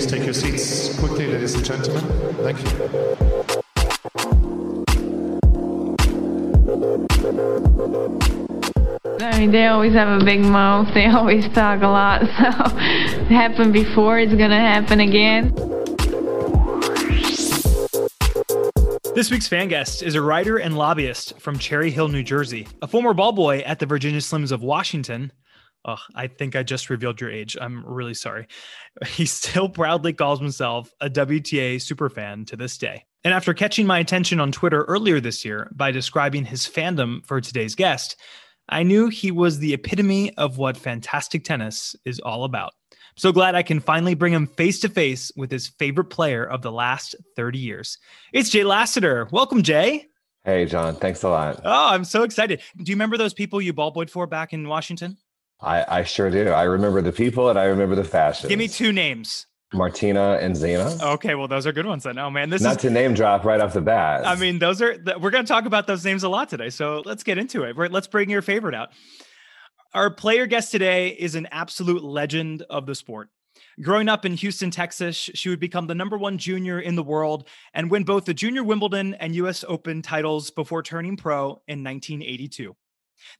please take your seats quickly, ladies and gentlemen? Thank you. I mean, they always have a big mouth. They always talk a lot. So, it happened before. It's gonna happen again. This week's fan guest is a writer and lobbyist from Cherry Hill, New Jersey, a former ball boy at the Virginia Slims of Washington. Oh, I think I just revealed your age. I'm really sorry. He still proudly calls himself a WTA superfan to this day. And after catching my attention on Twitter earlier this year by describing his fandom for today's guest, I knew he was the epitome of what fantastic tennis is all about. I'm so glad I can finally bring him face to face with his favorite player of the last 30 years. It's Jay Lassiter. Welcome, Jay. Hey, John. Thanks a lot. Oh, I'm so excited. Do you remember those people you ball boyed for back in Washington? I, I sure do. I remember the people and I remember the fashion. Give me two names. Martina and Zina. Okay, well, those are good ones. I know, oh, man. This Not is to name drop right off the bat. I mean, those are we're going to talk about those names a lot today. So let's get into it. Let's bring your favorite out. Our player guest today is an absolute legend of the sport. Growing up in Houston, Texas, she would become the number one junior in the world and win both the Junior Wimbledon and US Open titles before turning pro in 1982.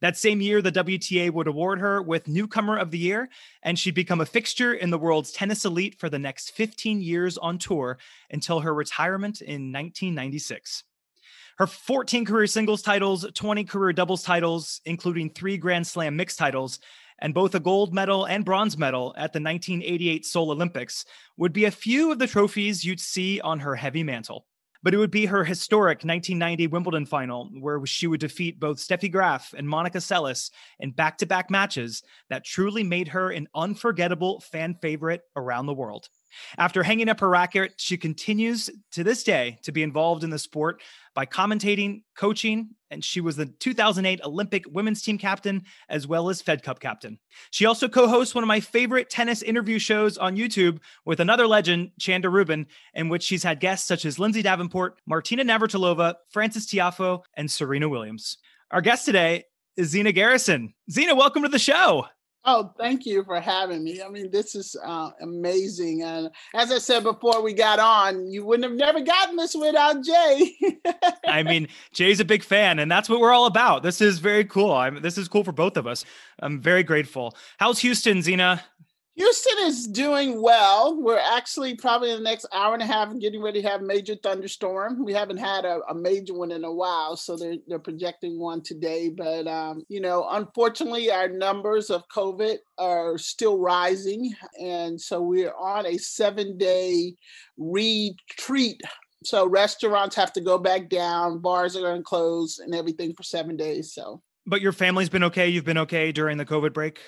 That same year, the WTA would award her with Newcomer of the Year, and she'd become a fixture in the world's tennis elite for the next 15 years on tour until her retirement in 1996. Her 14 career singles titles, 20 career doubles titles, including three Grand Slam mixed titles, and both a gold medal and bronze medal at the 1988 Seoul Olympics, would be a few of the trophies you'd see on her heavy mantle but it would be her historic 1990 Wimbledon final, where she would defeat both Steffi Graf and Monica Seles in back to back matches that truly made her an unforgettable fan favorite around the world. After hanging up her racket, she continues to this day to be involved in the sport by commentating, coaching, and she was the 2008 Olympic women's team captain as well as Fed Cup captain. She also co hosts one of my favorite tennis interview shows on YouTube with another legend, Chanda Rubin, in which she's had guests such as Lindsay Davenport, Martina Navratilova, Frances Tiafoe, and Serena Williams. Our guest today is Zina Garrison. Zina, welcome to the show. Oh, thank you for having me. I mean, this is uh, amazing. And as I said before we got on, you wouldn't have never gotten this without Jay. I mean, Jay's a big fan, and that's what we're all about. This is very cool. I'm, this is cool for both of us. I'm very grateful. How's Houston, Zina? Houston is doing well. We're actually probably in the next hour and a half getting ready to have a major thunderstorm. We haven't had a, a major one in a while, so they're they're projecting one today. But um, you know, unfortunately, our numbers of COVID are still rising, and so we're on a seven day retreat. So restaurants have to go back down, bars are going to close, and everything for seven days. So. But your family's been okay. You've been okay during the COVID break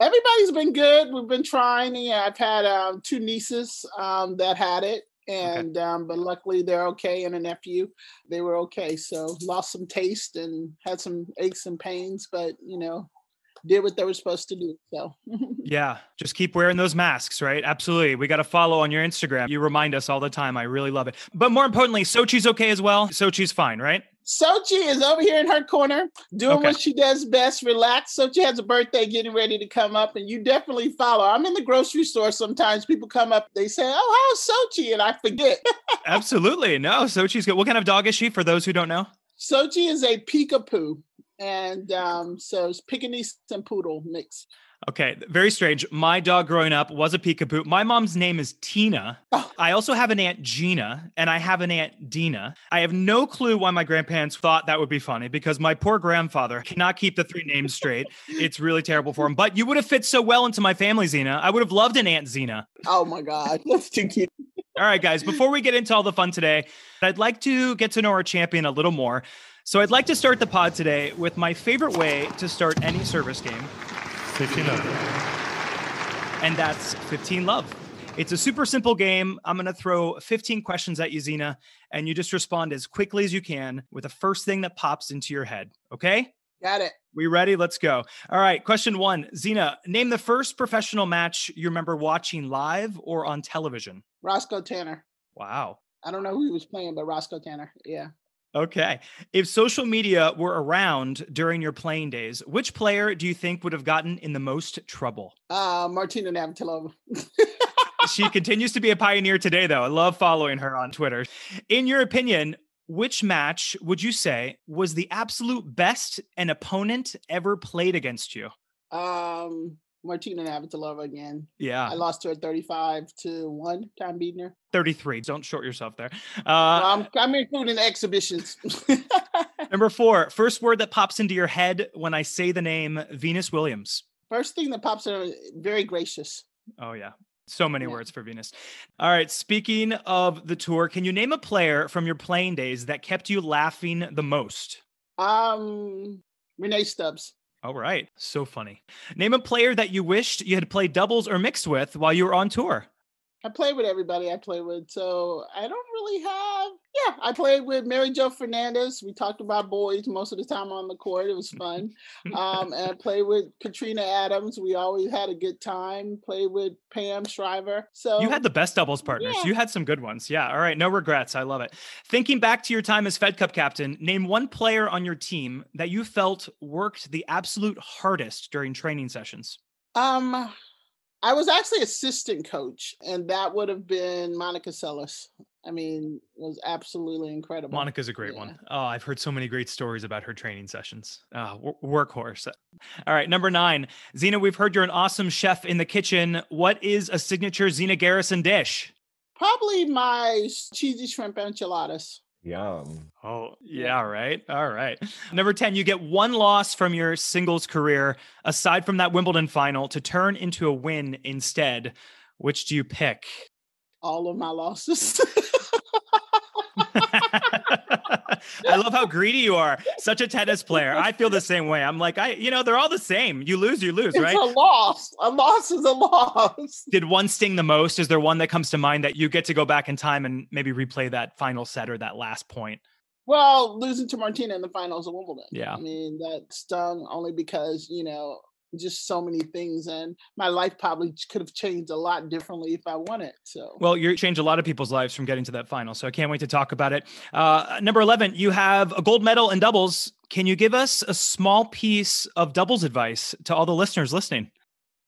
everybody's been good. We've been trying. Yeah, I've had um, two nieces um, that had it, and okay. um, but luckily they're okay, and a nephew, they were okay. So lost some taste and had some aches and pains, but you know, did what they were supposed to do. So yeah, just keep wearing those masks, right? Absolutely. We got to follow on your Instagram. You remind us all the time. I really love it. But more importantly, Sochi's okay as well. Sochi's fine, right? Sochi is over here in her corner doing okay. what she does best, relax. Sochi has a birthday getting ready to come up, and you definitely follow. I'm in the grocery store sometimes. People come up, they say, Oh, how's Sochi? And I forget. Absolutely. No, Sochi's good. What kind of dog is she for those who don't know? Sochi is a peekapoo. And um, so it's Pekingese and Poodle mix. Okay, very strange. My dog growing up was a peekaboo. My mom's name is Tina. Oh. I also have an aunt Gina and I have an aunt Dina. I have no clue why my grandparents thought that would be funny because my poor grandfather cannot keep the three names straight. it's really terrible for him. But you would have fit so well into my family, Zina. I would have loved an aunt Zina. Oh my God, that's too cute. all right, guys, before we get into all the fun today, I'd like to get to know our champion a little more. So I'd like to start the pod today with my favorite way to start any service game 15 Love. And that's 15 Love. It's a super simple game. I'm going to throw 15 questions at you, Zina, and you just respond as quickly as you can with the first thing that pops into your head. Okay? Got it. We ready? Let's go. All right. Question one Zina, name the first professional match you remember watching live or on television. Roscoe Tanner. Wow. I don't know who he was playing, but Roscoe Tanner. Yeah. Okay. If social media were around during your playing days, which player do you think would have gotten in the most trouble? Uh, Martina Navratilova. she continues to be a pioneer today, though. I love following her on Twitter. In your opinion, which match would you say was the absolute best an opponent ever played against you? Um, Martina Navratilova again. Yeah. I lost to her 35 to 1 time beating her. 33. Don't short yourself there. Uh, Well, I'm, I'm including exhibitions. number four, first word that pops into your head when I say the name Venus Williams. First thing that pops in, very gracious. Oh, yeah. So many Yeah. words for Venus. All right. Speaking of the tour, can you name a player from your playing days that kept you laughing the most? Um, Rennae Stubbs. All right. So funny. Name a player that you wished you had played doubles or mixed with while you were on tour. I play with everybody I play with, so I don't really have. Yeah, I played with Mary Jo Fernandez. We talked about boys most of the time on the court. It was fun. Um, and I played with Katrina Adams. We always had a good time. Played with Pam Shriver. So You had the best doubles partners. Yeah. You had some good ones. Yeah. All right. No regrets. I love it. Thinking back to your time as Fed Cup captain, name one player on your team that you felt worked the absolute hardest during training sessions. Um, I was actually assistant coach, and that would have been Monica Seles. I mean, was absolutely incredible. Monica's a great Yeah. one. Oh, I've heard so many great stories about her training sessions. Uh, workhorse. All right. Number nine, Zina, we've heard you're an awesome chef in the kitchen. What is a signature Zina Garrison dish? Probably my cheesy shrimp enchiladas. Yum. Oh, yeah, right. All right. Number 10, you get one loss from your singles career, aside from that Wimbledon final, to turn into a win instead. Which do you pick? All of my losses. I love how greedy you are. Such a tennis player. I feel the same way. I'm like, I, you know, they're all the same. You lose, you lose, it's right? a loss. A loss is a loss. Did one sting the most? Is there one that comes to mind that you get to go back in time and maybe replay that final set or that last point? Well, losing to Martina in the finals of Wimbledon. Yeah. I mean, that stung only because, you know, just so many things. And my life probably could have changed a lot differently if I wanted. So, Well, you changed a lot of people's lives from getting to that final. So I can't wait to talk about it. Uh, number 11, you have a gold medal in doubles. Can you give us a small piece of doubles advice to all the listeners listening?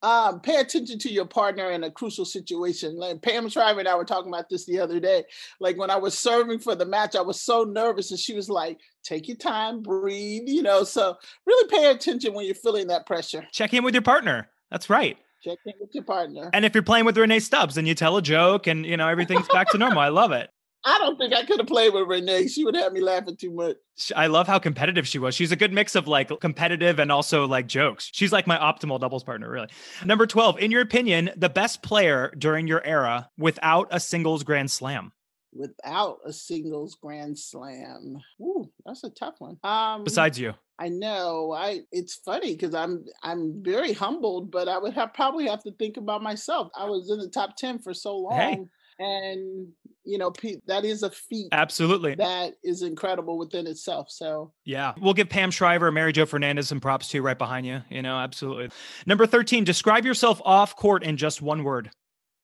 Um, pay attention to your partner in a crucial situation. Like Pam Shriver and I were talking about this the other day. Like when I was serving for the match, I was so nervous, and she was like, "Take your time, breathe." You know, so really pay attention when you're feeling that pressure. Check in with your partner. That's right. Check in with your partner. And if you're playing with Rennae Stubbs and you tell a joke and you know everything's back to normal, I love it. I don't think I could have played with Renee. She would have me laughing too much. I love how competitive she was. She's a good mix of like competitive and also like jokes. She's like my optimal doubles partner, really. Number 12, in your opinion, the best player during your era without a singles grand slam, Without a singles grand slam. Ooh, that's a tough one. Um besides you. I know. I it's funny because I'm I'm very humbled, but I would have probably have to think about myself. I was in the top ten for so long, Hey. And you know that is a feat Absolutely. that is incredible within itself. So Yeah. We'll give Pam Shriver, Mary Jo Fernandez some props too, right behind you. You know, absolutely. Number 13, describe yourself off court in just one word.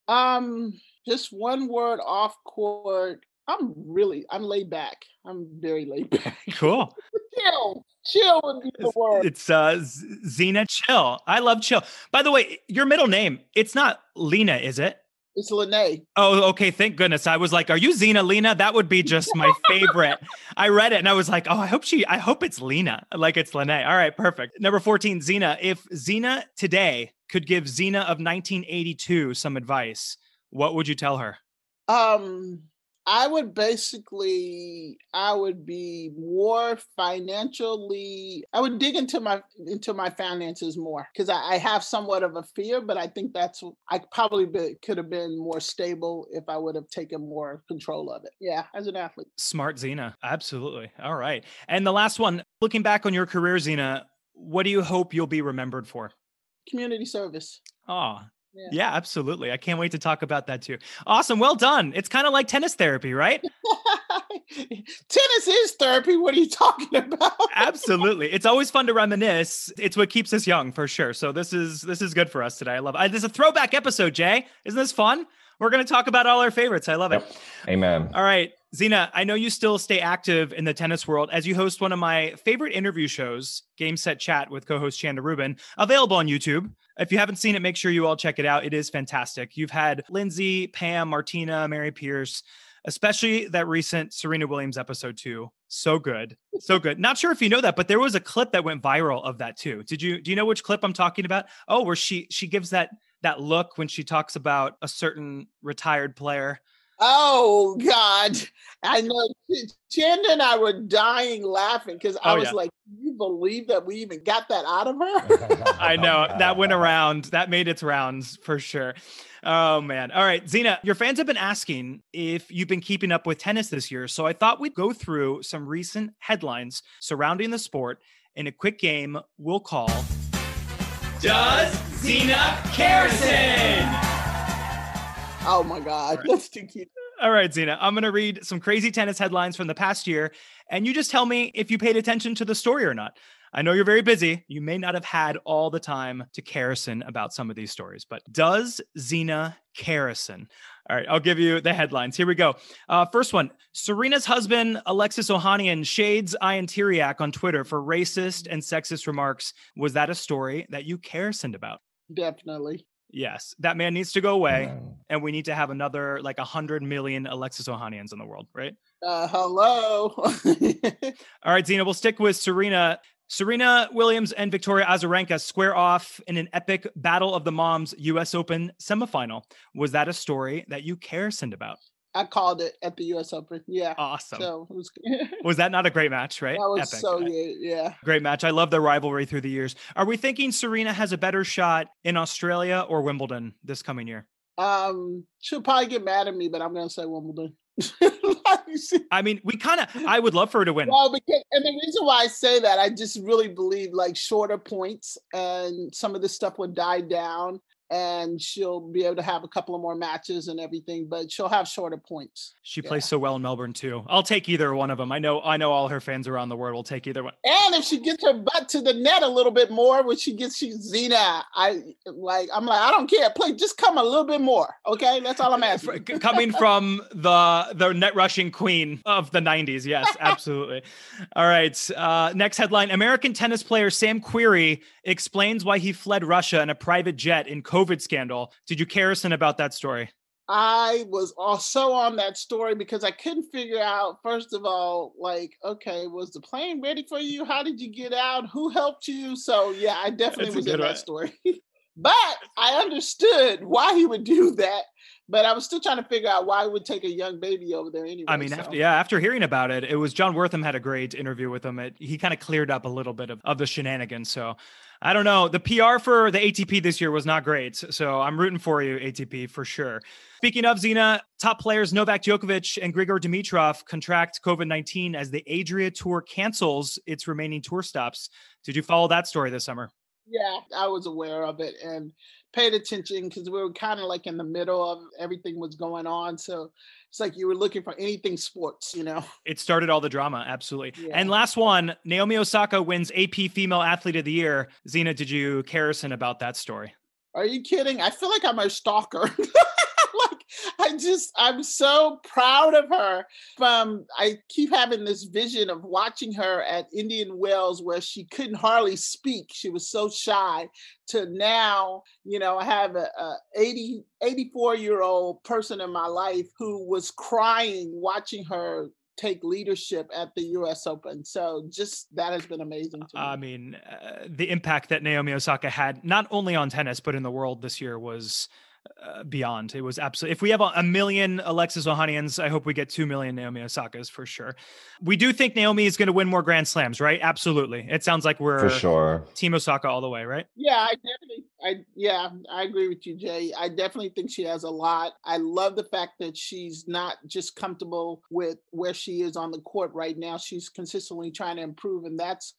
um, just one word off court. I'm really I'm laid back. I'm very laid back. Cool. chill, chill would be the word. It's uh Zina Chill. I love Chill. By the way, your middle name, it's not Lena, is it? It's Lene. Oh, okay. Thank goodness. I was like, "Are you Zina Lena?" That would be just my favorite. I read it and I was like, "Oh, I hope she. I hope it's Lena, like it's Lene." All right, perfect. Number fourteen, Zina. If Zina today could give Zina of 1982 some advice, what would you tell her? Um, I would basically, I would be more financially. I would dig into my into my finances more because I, I have somewhat of a fear, but I think that's I probably be, could have been more stable if I would have taken more control of it. Yeah, as an athlete. Smart Zina. Absolutely. All right. And the last one, looking back on your career, Zina, what do you hope you'll be remembered for? Community service. Oh, Yeah. yeah, absolutely. I can't wait to talk about that too. Awesome. Well done. It's kind of like tennis therapy, right? Tennis is therapy. What are you talking about? absolutely. It's always fun to reminisce. It's what keeps us young for sure. So this is this is good for us today. I love it. This is a throwback episode, Jay. Isn't this fun? We're going to talk about all our favorites. I love Yep. it. Amen. All right, Zina, I know you still stay active in the tennis world as you host one of my favorite interview shows, Game Set Chat with co-host Chanda Rubin, available on YouTube. If you haven't seen it, make sure you all check it out. It is fantastic. You've had Lindsay, Pam, Martina, Mary Pierce, especially that recent Serena Williams episode too. So good. So good. Not sure if you know that, but there was a clip that went viral of that too. Did you do you know which clip I'm talking about? Oh, where she she gives that that look when she talks about a certain retired player. Oh God, I know. Chanda and I were dying laughing because I Oh, was yeah. like, "You believe that we even got that out of her?" I know that went around. That made its rounds for sure. Oh man. All right, Zina, your fans have been asking if you've been keeping up with tennis this year. So I thought we'd go through some recent headlines surrounding the sport in a quick game we'll call Does Zina Carson? oh my God, let's do keep. All right, Zina, I'm going to read some crazy tennis headlines from the past year, and you just tell me if you paid attention to the story or not. I know you're very busy. You may not have had all the time to Carison about some of these stories, but does Zina Carison? All right, I'll give you the headlines. Here we go. Uh, first one Serena's husband, Alexis Ohanian, shades Ian Tiriac on Twitter for racist and sexist remarks. Was that a story that you Carisoned about? Definitely. Yes, that man needs to go away Amen. and we need to have another like a hundred million Alexis Ohanians in the world, right? Uh, hello. All right, Zina, we'll stick with Serena. Serena Williams and Victoria Azarenka square off in an epic Battle of the Moms U.S. Open semifinal. Was that a story that you Carisoned about? I called it at the U.S. Open. Yeah. Awesome. So it was. that was that not a great match, right? That was Epic. so right? yeah. Yeah. Great match. I love the rivalry through the years. Are we thinking Serena has a better shot in Australia or Wimbledon this coming year? Um, she'll probably get mad at me, but I'm gonna say Wimbledon. I mean, we kind of, I would love for her to win. well, because and the reason why I say that, I just really believe like shorter points and some of this stuff would die down, and she'll be able to have a couple of more matches and everything, but she'll have shorter points. She Yeah. plays so well in Melbourne too. I'll take either one of them. I know, I know all her fans around the world will take either one. And if she gets her butt to the net a little bit more, when she gets she's Zina, I like I'm like I don't care. Play just come a little bit more. Okay, that's all I'm asking. Coming from the the net rushing queen of the 90s. Yes, absolutely. All right. Uh, next headline American tennis player Sam Querrey explains why he fled Russia in a private jet in COVID scandal. Did you Carison about that story? I was also on that story because I couldn't figure out, first of all, like, okay, was the plane ready for you? How did you get out? Who helped you? So, yeah, I definitely That's was in good that story. but I understood why he would do that. But I was still trying to figure out why he would take a young baby over there anyway. I mean, so. after, yeah, after hearing about it, it was Jon Wertheim had a great interview with him. It, he kind of cleared up a little bit of, of the shenanigans. So I don't know. The PR for the ATP this year was not great. So I'm rooting for you, ATP, for sure. Speaking of Zina, top players Novak Djokovic and Grigor Dimitrov contract COVID 19 as the Adria Tour cancels its remaining tour stops. Did you follow that story this summer? Yeah, I was aware of it and paid attention because we were kind of like in the middle of everything was going on. So it's like you were looking for anything sports, you know? It started all the drama, absolutely. Yeah. And last one Naomi Osaka wins AP Female Athlete of the Year. Zina, did you Carison about that story? Are you kidding? I feel like I'm a stalker. like I just I'm so proud of her. From I keep having this vision of watching her at Indian Wells where she couldn't hardly speak. She was so shy to now, you know, I have a, a 80 84 year old person in my life who was crying watching her take leadership at the US Open. So just that has been amazing to me. I mean, uh, the impact that Naomi Osaka had not only on tennis but in the world this year was uh, beyond. It was absolutely. If we have a, a million Alexis Ohanians, I hope we get two million Naomi Osakas for sure. We do think Naomi is going to win more Grand Slams, right? Absolutely. It sounds like we're For sure. Team Osaka all the way, right? Yeah, I definitely, I yeah, I agree with you, Jay. I definitely think she has a lot. I love the fact that she's not just comfortable with where she is on the court right now. She's consistently trying to improve, and that's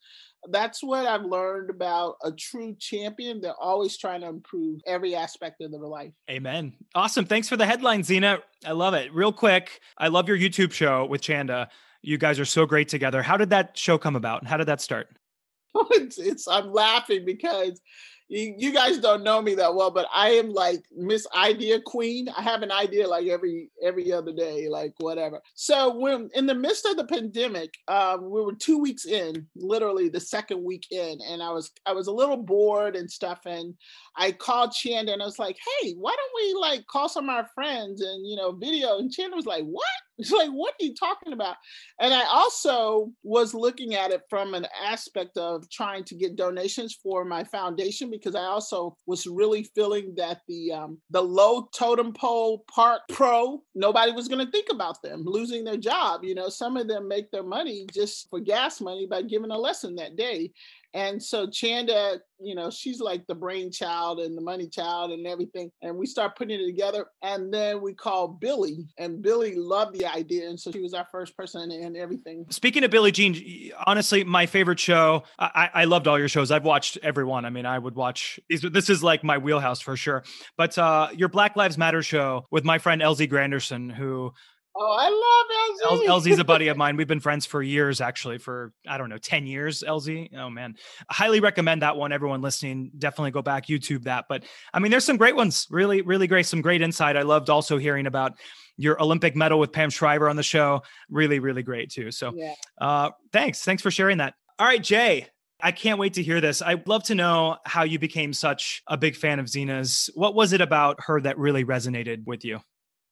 that's what I've learned about a true champion. They're always trying to improve every aspect of their life. Amen. Awesome. Thanks for the headline, Zina. I love it. Real quick, I love your YouTube show with Chanda. You guys are so great together. How did that show come about? How did that start? it's, it's I'm laughing because you, guys don't know me that well, but I am like Miss Idea Queen. I have an idea like every every other day, like whatever. So when in the midst of the pandemic, um, we were two weeks in, literally the second week in, and I was I was a little bored and stuff, and I called Chanda and I was like, "Hey, why don't we like call some of our friends and you know video?" And Chanda was like, "What?" It's like, what are you talking about? And I also was looking at it from an aspect of trying to get donations for my foundation because I also was really feeling that the um, the low totem pole park pro nobody was going to think about them losing their job. You know, some of them make their money just for gas money by giving a lesson that day. And so Chanda, you know, she's like the brainchild and the money child and everything. And we start putting it together. And then we call Billie, and Billie loved the idea. And so she was our first person and everything. Speaking of Billie Jean, honestly, my favorite show, I, I loved all your shows. I've watched every one. I mean, I would watch these. This is like my wheelhouse for sure. But uh, your Black Lives Matter show with my friend LZ Granderson, who Oh, I love LZ. LZ's a buddy of mine. We've been friends for years, actually, for I don't know, 10 years, LZ. Oh man. I highly recommend that one. Everyone listening, definitely go back, YouTube that. But I mean, there's some great ones. Really, really great. Some great insight. I loved also hearing about your Olympic medal with Pam Shriver on the show. Really, really great too. So yeah. uh thanks. Thanks for sharing that. All right, Jay. I can't wait to hear this. I'd love to know how you became such a big fan of Zina's. What was it about her that really resonated with you?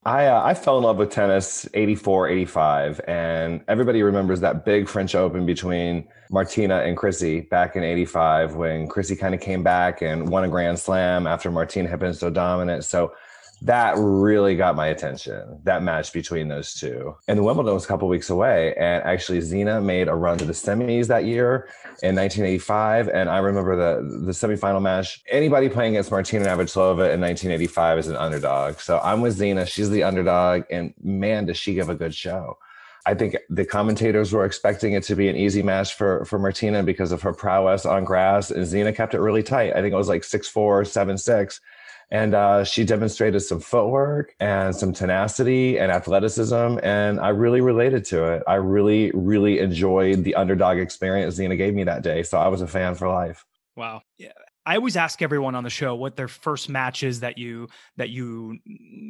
I uh, I fell in love with tennis 84, 85, and everybody remembers that big French Open between Martina and Chrissy back in 85 when Chrissy kind of came back and won a Grand Slam after Martina had been so dominant. So that really got my attention that match between those two. And the wimbledon was a couple weeks away and actually zina made a run to the semis that year in 1985 and i remember the the semifinal match. Anybody playing against martina navratilova in 1985 is an underdog. So i'm with zina she's the underdog. And man does she give a good show. I think the commentators were expecting it to be an easy match for for Martina because of her prowess on grass, and Zina kept it really tight. I think it was like six four, seven six, and uh, she demonstrated some footwork and some tenacity and athleticism. And I really related to it. I really, really enjoyed the underdog experience Zina gave me that day. So I was a fan for life. Wow. Yeah. I always ask everyone on the show what their first matches that you that you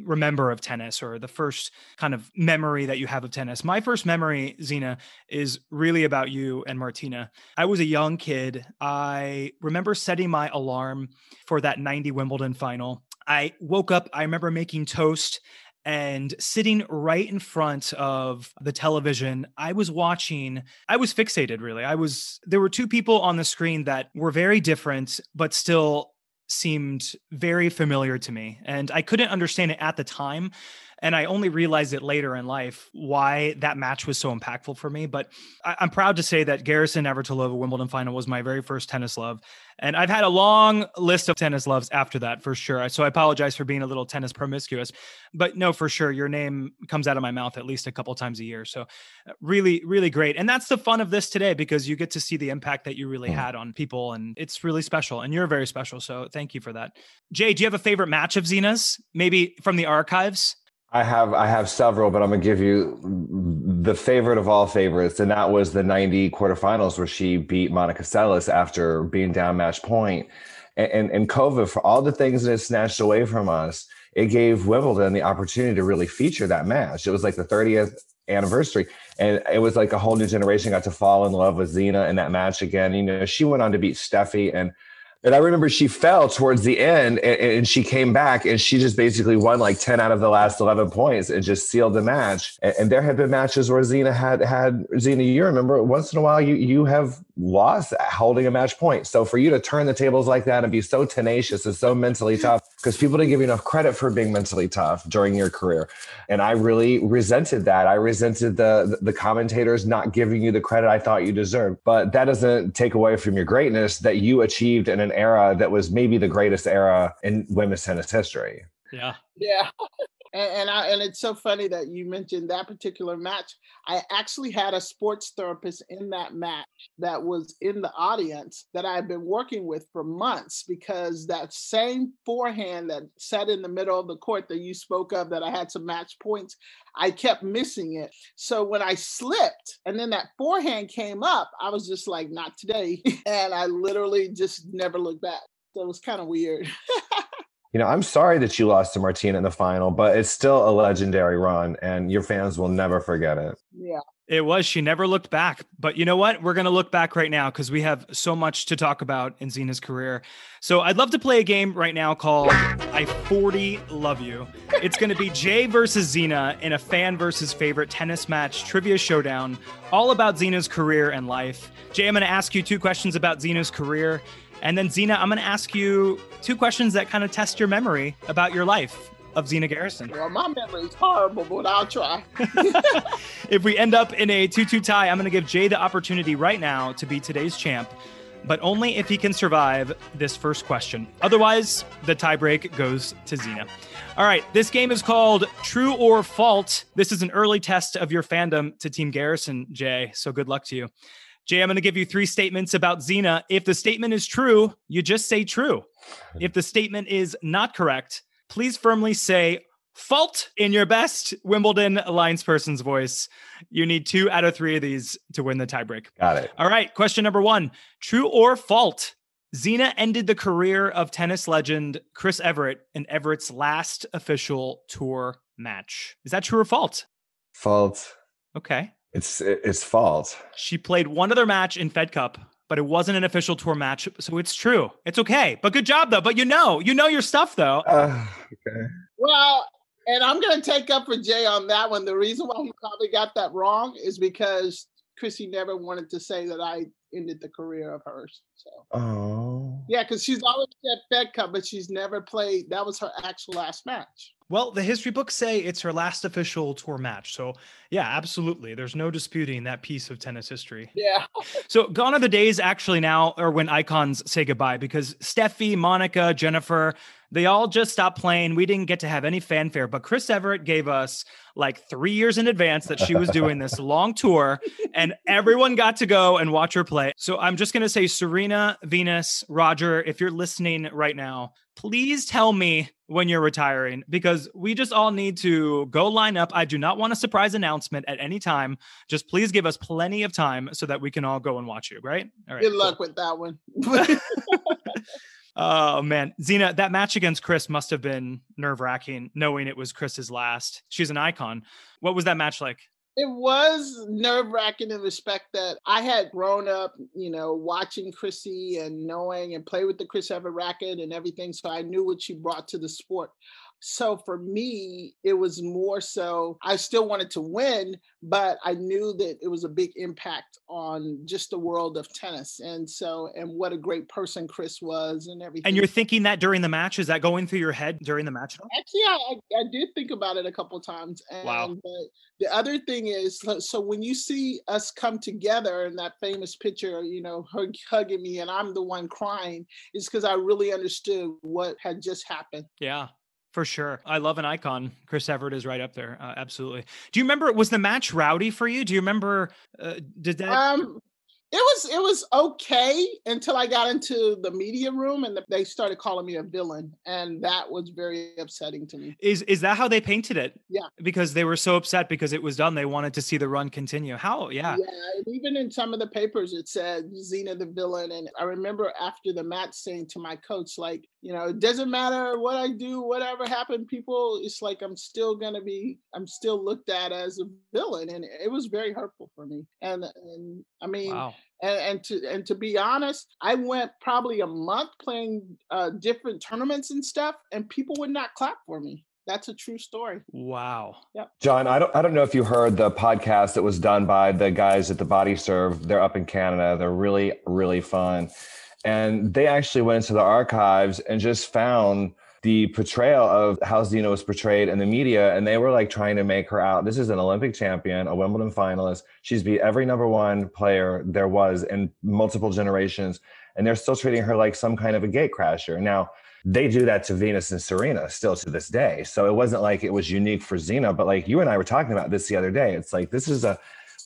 remember of tennis or the first kind of memory that you have of tennis. My first memory, Zina, is really about you and Martina. I was a young kid. I remember setting my alarm for that 90 Wimbledon final. I woke up, I remember making toast and sitting right in front of the television i was watching i was fixated really. I was there were two people on the screen that were very different but still seemed very familiar to me and i couldn't understand it at the time and I only realized it later in life why that match was so impactful for me. But I, am proud to say that Garrison Navratilova Wimbledon final was my very first tennis love. And I've had a long list of tennis loves after that for sure. So I apologize for being a little tennis promiscuous. But no, for sure, your name comes out of my mouth at least a couple times a year. So uh, really, really great. And that's the fun of this today because you get to see the impact that you really mm. had on people. And it's really special. And you're very special. So thank you for that. Jay, do you have a favorite match of Zina's? Maybe from the archives? I have I have several, but I'm gonna give you the favorite of all favorites, and that was the '90 quarterfinals where she beat Monica Seles after being down match. And, and, and COVID, for all the things that it snatched away from us, it gave Wimbledon the opportunity to really feature that match. It was like the 30th anniversary, and it was like a whole new generation got to fall in love with Zina in that match again. You know, she went on to beat Steffi and and I remember she fell towards the end and, and, she came back and she just basically won like 10 out of the last 11 points and just sealed the match. And, and there have been matches where Zina had had Zina, you remember once in a while you you have lost holding a match point. So for you to turn the tables like that and be so tenacious and so mentally tough, because people didn't give you enough credit for being mentally tough during your career. And I really resented that. I resented the the commentators not giving you the credit I thought you deserved. But that doesn't take away from your greatness that you achieved in an era that was maybe the greatest era in women's tennis history. Yeah. Yeah. And, and, I, and it's so funny that you mentioned that particular match. I actually had a sports therapist in that match that was in the audience that I've been working with for months because that same forehand that sat in the middle of the court that you spoke of that I had some match points, I kept missing it. So when I slipped and then that forehand came up, I was just like, not today. and I literally just never looked back. So it was kind of weird. you know, I'm sorry that you lost to Martina in the final, but it's still a legendary run, and your fans will never forget it. Yeah. It was. She never looked back. But you know what? We're going to look back right now because we have so much to talk about in Zina's career. So I'd love to play a game right now called I 40 Love You. It's going to be Jay versus Zina in a fan versus favorite tennis match trivia showdown, all about Zina's career and life. Jay, I'm going to ask you two questions about Zina's career. And then, Zina, I'm going to ask you two questions that kind of test your memory about your life of Zina Garrison. Well, my memory is horrible, but I'll try. if we end up in a 2 2 tie, I'm going to give Jay the opportunity right now to be today's champ, but only if he can survive this first question. Otherwise, the tiebreak goes to Zina. All right, this game is called True or Fault. This is an early test of your fandom to Team Garrison, Jay. So good luck to you. Jay, I'm going to give you three statements about Zina. If the statement is true, you just say true. If the statement is not correct, please firmly say fault in your best Wimbledon Alliance person's voice. You need two out of three of these to win the tiebreak. Got it. All right. Question number one True or fault? Zina ended the career of tennis legend Chris Evert in Evert's last official tour match. Is that true or fault? Fault. Okay. It's it's false. She played one other match in Fed Cup but it wasn't an official tour match. So it's true. It's okay. But good job though. But you know, you know your stuff though. Uh, okay. Well, and I'm gonna take up for Jay on that one. The reason why he probably got that wrong is because Chrissy never wanted to say that I ended the career of hers. So Oh. yeah, because she's always said Fed Cup, but she's never played. That was her actual last match. Well, the history books say it's her last official tour match. So, yeah, absolutely. There's no disputing that piece of tennis history. Yeah. So, gone are the days actually now, or when icons say goodbye, because Steffi, Monica, Jennifer, they all just stopped playing. We didn't get to have any fanfare, but Chris Evert gave us like three years in advance that she was doing this long tour, and everyone got to go and watch her play. So, I'm just going to say, Serena, Venus, Roger, if you're listening right now, please tell me when you're retiring because we just all need to go line up. I do not want a surprise announcement at any time. Just please give us plenty of time so that we can all go and watch you, right? All right. Good luck with that one. oh man, Zina, that match against Chris must have been nerve-wracking knowing it was Chris's last. She's an icon. What was that match like? It was nerve wracking in respect that I had grown up, you know, watching Chrissy and knowing and play with the Chris Evert racket and everything. So I knew what she brought to the sport. So for me, it was more so I still wanted to win, but I knew that it was a big impact on just the world of tennis. And so, and what a great person Chris was and everything. And you're thinking that during the match? Is that going through your head during the match? Actually, I, I did think about it a couple times. And wow. But the other thing is, so when you see us come together in that famous picture, you know, hug, hugging me and I'm the one crying, is because I really understood what had just happened. Yeah. For sure. I love an icon. Chris Evert is right up there. Uh, absolutely. Do you remember, was the match rowdy for you? Do you remember, uh, did that? Um, it was it was okay until I got into the media room and they started calling me a villain, and that was very upsetting to me. Is is that how they painted it? Yeah, because they were so upset because it was done. They wanted to see the run continue. How? Yeah, yeah. Even in some of the papers, it said Zina the villain, and I remember after the match saying to my coach, like, you know, it doesn't matter what I do, whatever happened, people, it's like I'm still gonna be, I'm still looked at as a villain, and it was very hurtful for me. And and I mean. Wow. And, and, to and to be honest, I went probably a month playing uh, different tournaments and stuff, and people would not clap for me. That's a true story. Wow. Yep. John, I don't I don't know if you heard the podcast that was done by the guys at the Body Serve. They're up in Canada. They're really really fun. And they actually went into the archives and just found the portrayal of how Zina was portrayed in the media, and they were like trying to make her out. This is an Olympic champion, a Wimbledon finalist. She's beat every number one player there was in multiple generations, and they're still treating her like some kind of a gate crasher. Now, they do that to Venus and Serena still to this day. So it wasn't like it was unique for Zina, but like you and I were talking about this the other day. It's like this is a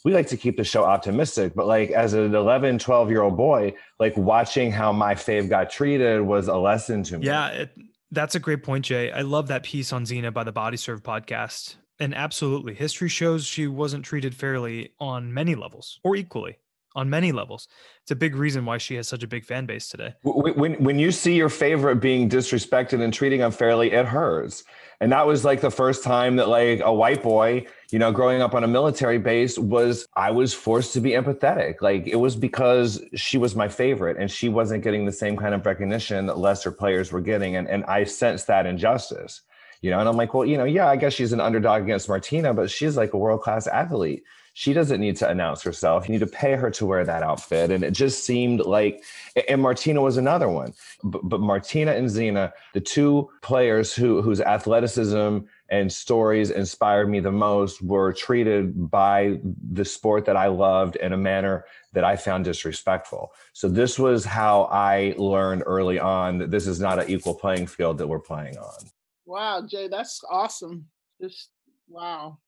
we like to keep the show optimistic, but like as an 11, 12 year old boy, like watching how my fave got treated was a lesson to me. Yeah, it, that's a great point, Jay. I love that piece on Zina by the Body Serve podcast. And absolutely, history shows she wasn't treated fairly on many levels or equally. On many levels. It's a big reason why she has such a big fan base today. When, when, you see your favorite being disrespected and treating unfairly, it hurts. And that was like the first time that like a white boy, you know, growing up on a military base was I was forced to be empathetic. Like it was because she was my favorite and she wasn't getting the same kind of recognition that lesser players were getting. And, and I sensed that injustice you know and i'm like well you know yeah i guess she's an underdog against martina but she's like a world-class athlete she doesn't need to announce herself. You need to pay her to wear that outfit. And it just seemed like, and Martina was another one. But, but Martina and Zina, the two players who whose athleticism and stories inspired me the most, were treated by the sport that I loved in a manner that I found disrespectful. So this was how I learned early on that this is not an equal playing field that we're playing on. Wow, Jay, that's awesome. Just wow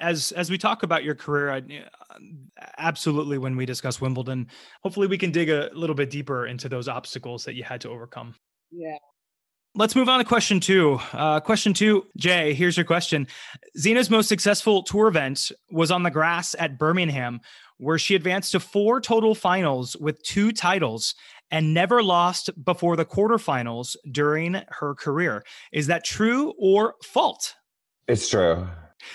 as as we talk about your career I, absolutely when we discuss wimbledon hopefully we can dig a little bit deeper into those obstacles that you had to overcome yeah Let's move on to question two. Uh, question two, Jay, here's your question. Zina's most successful tour event was on the grass at Birmingham, where she advanced to four total finals with two titles and never lost before the quarterfinals during her career. Is that true or false? It's true.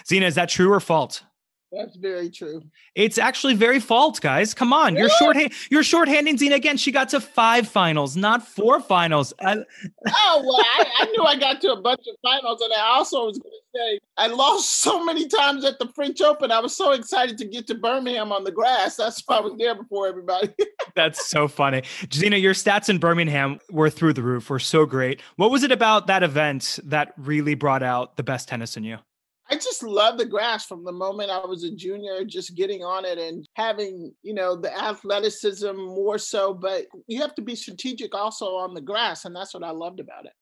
Zina, is that true or false? That's very true. It's actually very false, guys. Come on, you're short. You're shorthanding Zina again. She got to five finals, not four finals. I, oh well, I, I, knew I got to a bunch of finals, and I also was going to say I lost so many times at the French Open. I was so excited to get to Birmingham on the grass. That's why I was there before everybody. That's so funny, Zina. Your stats in Birmingham were through the roof. Were so great. What was it about that event that really brought out the best tennis in you? I just love the grass from the moment I was a junior, just getting on it and having, you know, the athleticism more so. But you have to be strategic also on the grass. And that's what I loved about it.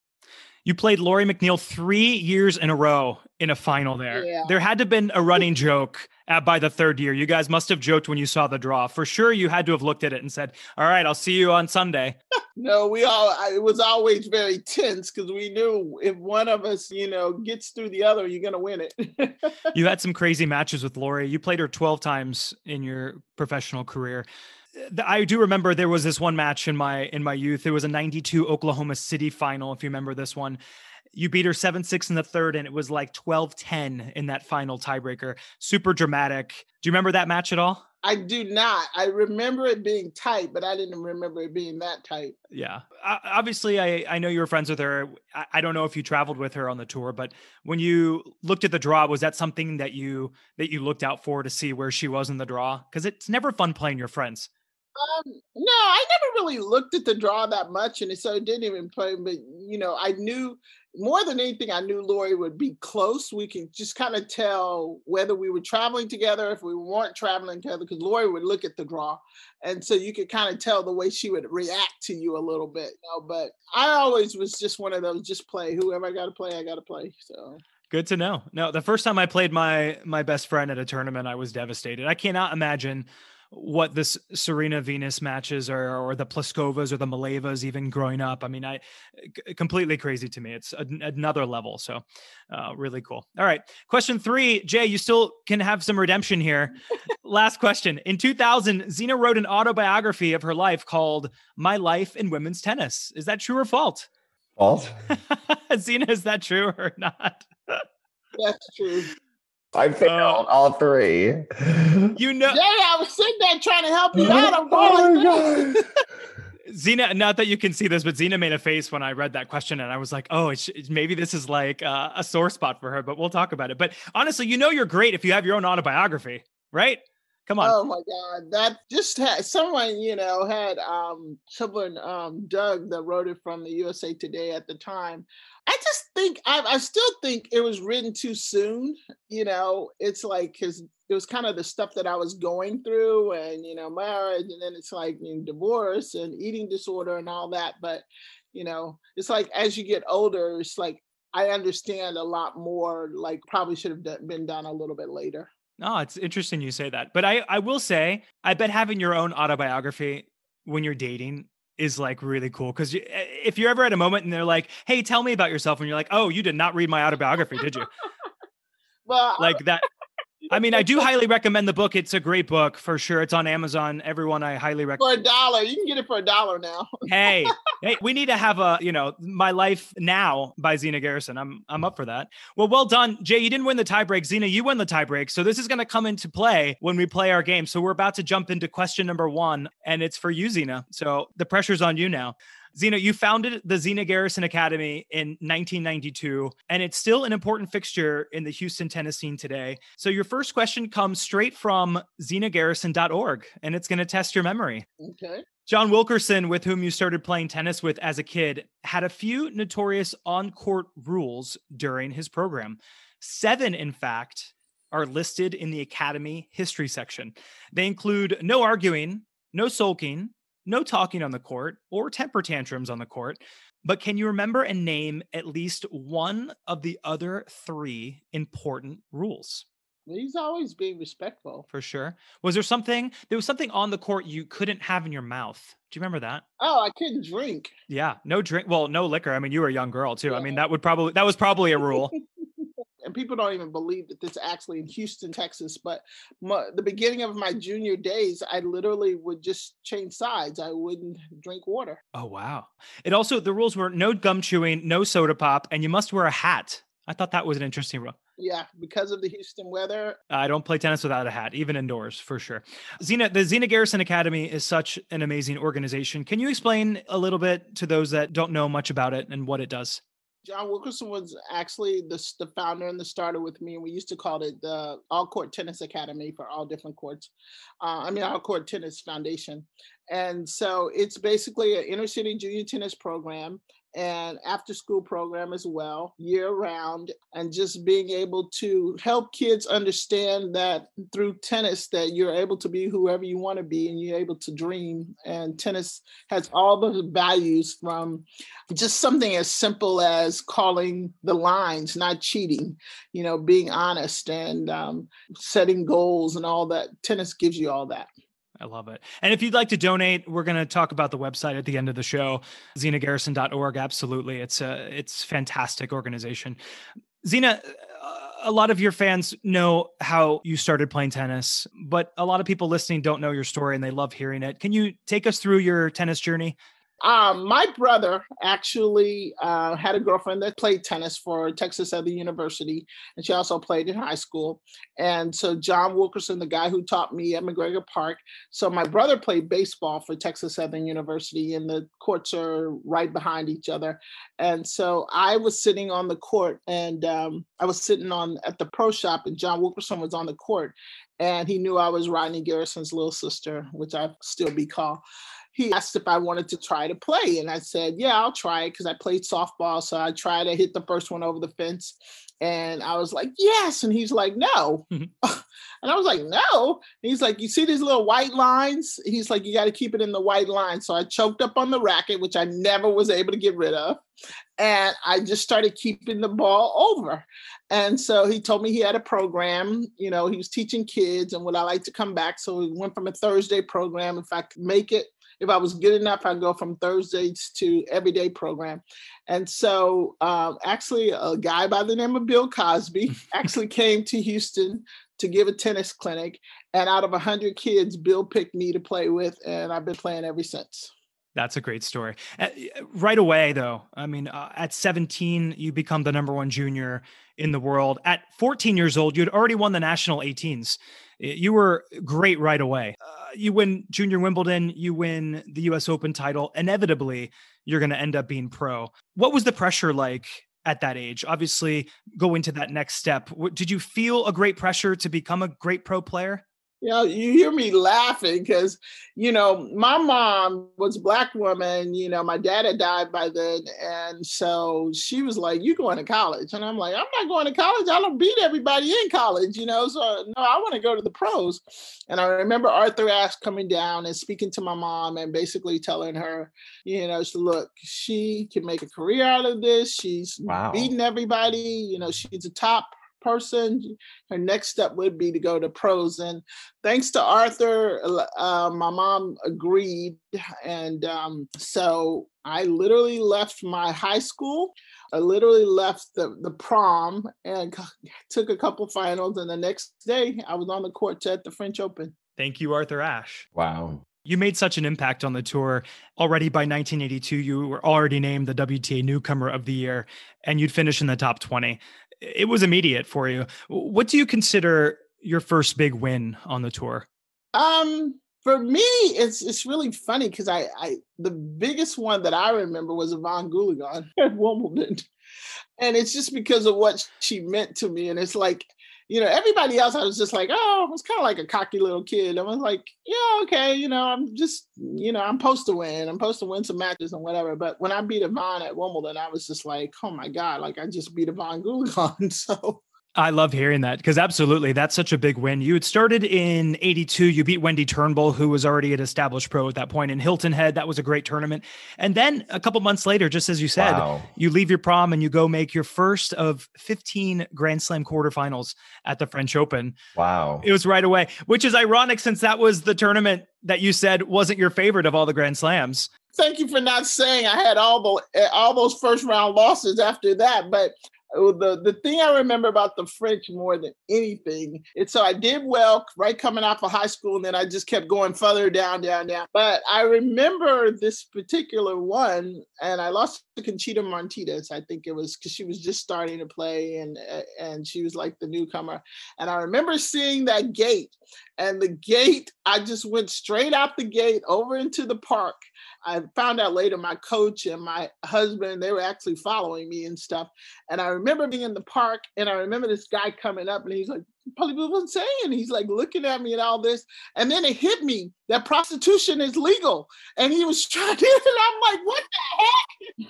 You played Lori McNeil three years in a row in a final there. Yeah. There had to have been a running joke at, by the third year. You guys must have joked when you saw the draw. For sure, you had to have looked at it and said, All right, I'll see you on Sunday. no, we all, it was always very tense because we knew if one of us, you know, gets through the other, you're going to win it. you had some crazy matches with Lori. You played her 12 times in your professional career. I do remember there was this one match in my in my youth. It was a 92 Oklahoma City final if you remember this one. You beat her 7-6 in the third and it was like 12-10 in that final tiebreaker. Super dramatic. Do you remember that match at all? I do not. I remember it being tight, but I didn't remember it being that tight. Yeah. obviously, I, I know you were friends with her. I, I don't know if you traveled with her on the tour, but when you looked at the draw, was that something that you that you looked out for to see where she was in the draw? Because it's never fun playing your friends. Um, no, I never really looked at the draw that much, and so it didn't even play. But you know, I knew more than anything, I knew Lori would be close. We could just kind of tell whether we were traveling together, if we weren't traveling together, because Lori would look at the draw, and so you could kind of tell the way she would react to you a little bit. You know? But I always was just one of those, just play whoever I got to play, I got to play. So good to know. No, the first time I played my my best friend at a tournament, I was devastated. I cannot imagine what this Serena Venus matches or or the Pliskovas or the Maleevas even growing up. I mean, I completely crazy to me. It's a, another level. So uh, really cool. All right, question three, Jay. You still can have some redemption here. Last question. In 2000, Zina wrote an autobiography of her life called "My Life in Women's Tennis." Is that true or false? False. Zina, is that true or not? That's true. I failed uh, all three. You know, yeah, I was sitting there trying to help you out. I'm going. Oh Zina, not that you can see this, but Zina made a face when I read that question, and I was like, "Oh, it's, maybe this is like uh, a sore spot for her." But we'll talk about it. But honestly, you know, you're great if you have your own autobiography, right? Come on. Oh my God, that just had someone you know had um someone um Doug that wrote it from the USA Today at the time I just think I, I still think it was written too soon. You know, it's like because it was kind of the stuff that I was going through, and you know, marriage, and then it's like you know, divorce and eating disorder and all that. But you know, it's like as you get older, it's like I understand a lot more. Like probably should have been done a little bit later. No, oh, it's interesting you say that. But I, I will say, I bet having your own autobiography when you're dating is like really cool because eh, if you're ever at a moment and they're like, "Hey, tell me about yourself," and you're like, "Oh, you did not read my autobiography, did you?" well, like that. I mean, I do highly recommend the book. It's a great book for sure. It's on Amazon. Everyone, I highly recommend. for a dollar. You can get it for a dollar now. hey, hey, we need to have a, you know, my life now by Zina Garrison. I'm, I'm up for that. Well, well done, Jay. You didn't win the tiebreak. Zina, you win the tiebreak. So this is going to come into play when we play our game. So we're about to jump into question number one, and it's for you, Zina. So the pressure's on you now. Zina, you founded the Zina Garrison Academy in 1992, and it's still an important fixture in the Houston tennis scene today. So, your first question comes straight from zinagarrison.org, and it's going to test your memory. Okay. John Wilkerson, with whom you started playing tennis with as a kid, had a few notorious on court rules during his program. Seven, in fact, are listed in the Academy history section. They include no arguing, no sulking, no talking on the court, or temper tantrums on the court. But can you remember and name at least one of the other three important rules? He's always being respectful. For sure. Was there something, there was something on the court you couldn't have in your mouth? Do you remember that? Oh, I couldn't drink. Yeah, no drink. Well, no liquor. I mean, you were a young girl too. I mean, that would probably that was probably a rule. people don't even believe that this is actually in Houston, Texas. But my, the beginning of my junior days, I literally would just change sides. I wouldn't drink water. Oh wow! It also the rules were no gum chewing, no soda pop, and you must wear a hat. I thought that was an interesting rule. Yeah, because of the Houston weather. I don't play tennis without a hat, even indoors, for sure. Zina, the Zina Garrison Academy is such an amazing organization. Can you explain a little bit to those that don't know much about it and what it does? John Wilkerson was actually the, the founder and the starter with me, and we used to call it the All Court Tennis Academy for all different courts. Uh, I mean, All Court Tennis Foundation. And so it's basically an inner city junior tennis program and after school program as well, year round, and just being able to help kids understand that through tennis that you're able to be whoever you want to be and you're able to dream. And tennis has all the values from just something as simple as calling the lines, not cheating, you know, being honest and um, setting goals and all that. Tennis gives you all that. I love it. And if you'd like to donate, we're going to talk about the website at the end of the show, zinagarrison.org. Absolutely. It's a, it's fantastic organization. Zina, a lot of your fans know how you started playing tennis, but a lot of people listening don't know your story and they love hearing it. Can you take us through your tennis journey? Um, my brother actually uh, had a girlfriend that played tennis for Texas Southern University, and she also played in high school. And so John Wilkerson, the guy who taught me at McGregor Park, so my brother played baseball for Texas Southern University, and the courts are right behind each other. And so I was sitting on the court, and um, I was sitting on at the pro shop, and John Wilkerson was on the court, and he knew I was Rodney Garrison's little sister, which I still be called he asked if I wanted to try to play. And I said, Yeah, I'll try it because I played softball. So I tried to hit the first one over the fence. And I was like, Yes. And he's like, No. Mhm. and I was like, No. And he's like, You see these little white lines? He's like, You got to keep it in the white line. So I choked up on the racket, which I never was able to get rid of. And I just started keeping the ball over. And so he told me he had a program, you know, he was teaching kids and would I like to come back? So we went from a Thursday program. If I could make it, if I was good enough, I'd go from Thursdays to everyday program. And so um, actually a guy by the name of Bill Cosby actually came to Houston to give a tennis clinic. And out of 100 kids, Bill picked me to play with, and I've been playing ever since. That's a great story. Uh, right away, though, I mean, uh, at 17, you become the number one junior in the world. At 14 years old, you'd already won the national 18s. You were great right away. Uh, you win Junior Wimbledon, you win the US Open title. Inevitably, you're going to end up being pro. What was the pressure like at that age? Obviously, going to that next step. Did you feel a great pressure to become a great pro player? You know, you hear me laughing because, you know, my mom was a black woman. You know, my dad had died by then. And so she was like, You going to college? And I'm like, I'm not going to college. I don't beat everybody in college, you know. So, no, I want to go to the pros. And I remember Arthur Ashe coming down and speaking to my mom and basically telling her, you know, look, she can make a career out of this. She's Wow. beating everybody. You know, she's a top person, her next step would be to go to pros. And thanks to Arthur, uh, my mom agreed. And um, so I literally left my high school. I literally left the, the prom and took a couple finals. And the next day, I was on the court at the French Open. Thank you, Arthur Ashe. Wow. You made such an impact on the tour. Already by 1982, you were already named the WTA Newcomer of the Year, and you'd finish in the top 20. It was immediate for you. What do you consider your first big win on the tour? Um, for me, it's it's really funny because I, I the biggest one that I remember was Evonne Goolagong at Wimbledon, and it's just because of what she meant to me. And it's like you know, everybody else, I was just like, oh, I was kind of like a cocky little kid. I was like, yeah, okay, you know, I'm just, you know, I'm supposed to win. I'm supposed to win some matches and whatever. But when I beat Evonne at Wimbledon, I was just like, oh my God, like I just beat Evonne Goolagong. So I love hearing that because absolutely, that's such a big win. You had started in 82. You beat Wendy Turnbull, who was already an established pro at that point in Hilton Head. That was a great tournament. And then a couple months later, just as you said, wow. you leave your prom and you go make your first of 15 Grand Slam quarterfinals at the French Open. Wow. It was right away, which is ironic since that was the tournament that you said wasn't your favorite of all the Grand Slams thank you for not saying I had all the eh, all those first round losses after that. But Oh, the the thing I remember about the French more than anything, it's so I did well right coming off of high school, and then I just kept going further down, down, down. But I remember this particular one, and I lost to Conchita Martinez. I think it was because she was just starting to play, and and she was like the newcomer. And I remember seeing that gate, and the gate, I just went straight out the gate over into the park I found out later my coach and my husband, they were actually following me and stuff. And I remember being in the park and I remember this guy coming up and he's like, Polly what was I saying, he's like looking at me and all this. And then it hit me that prostitution is legal. And he was trying to, and I'm like, what the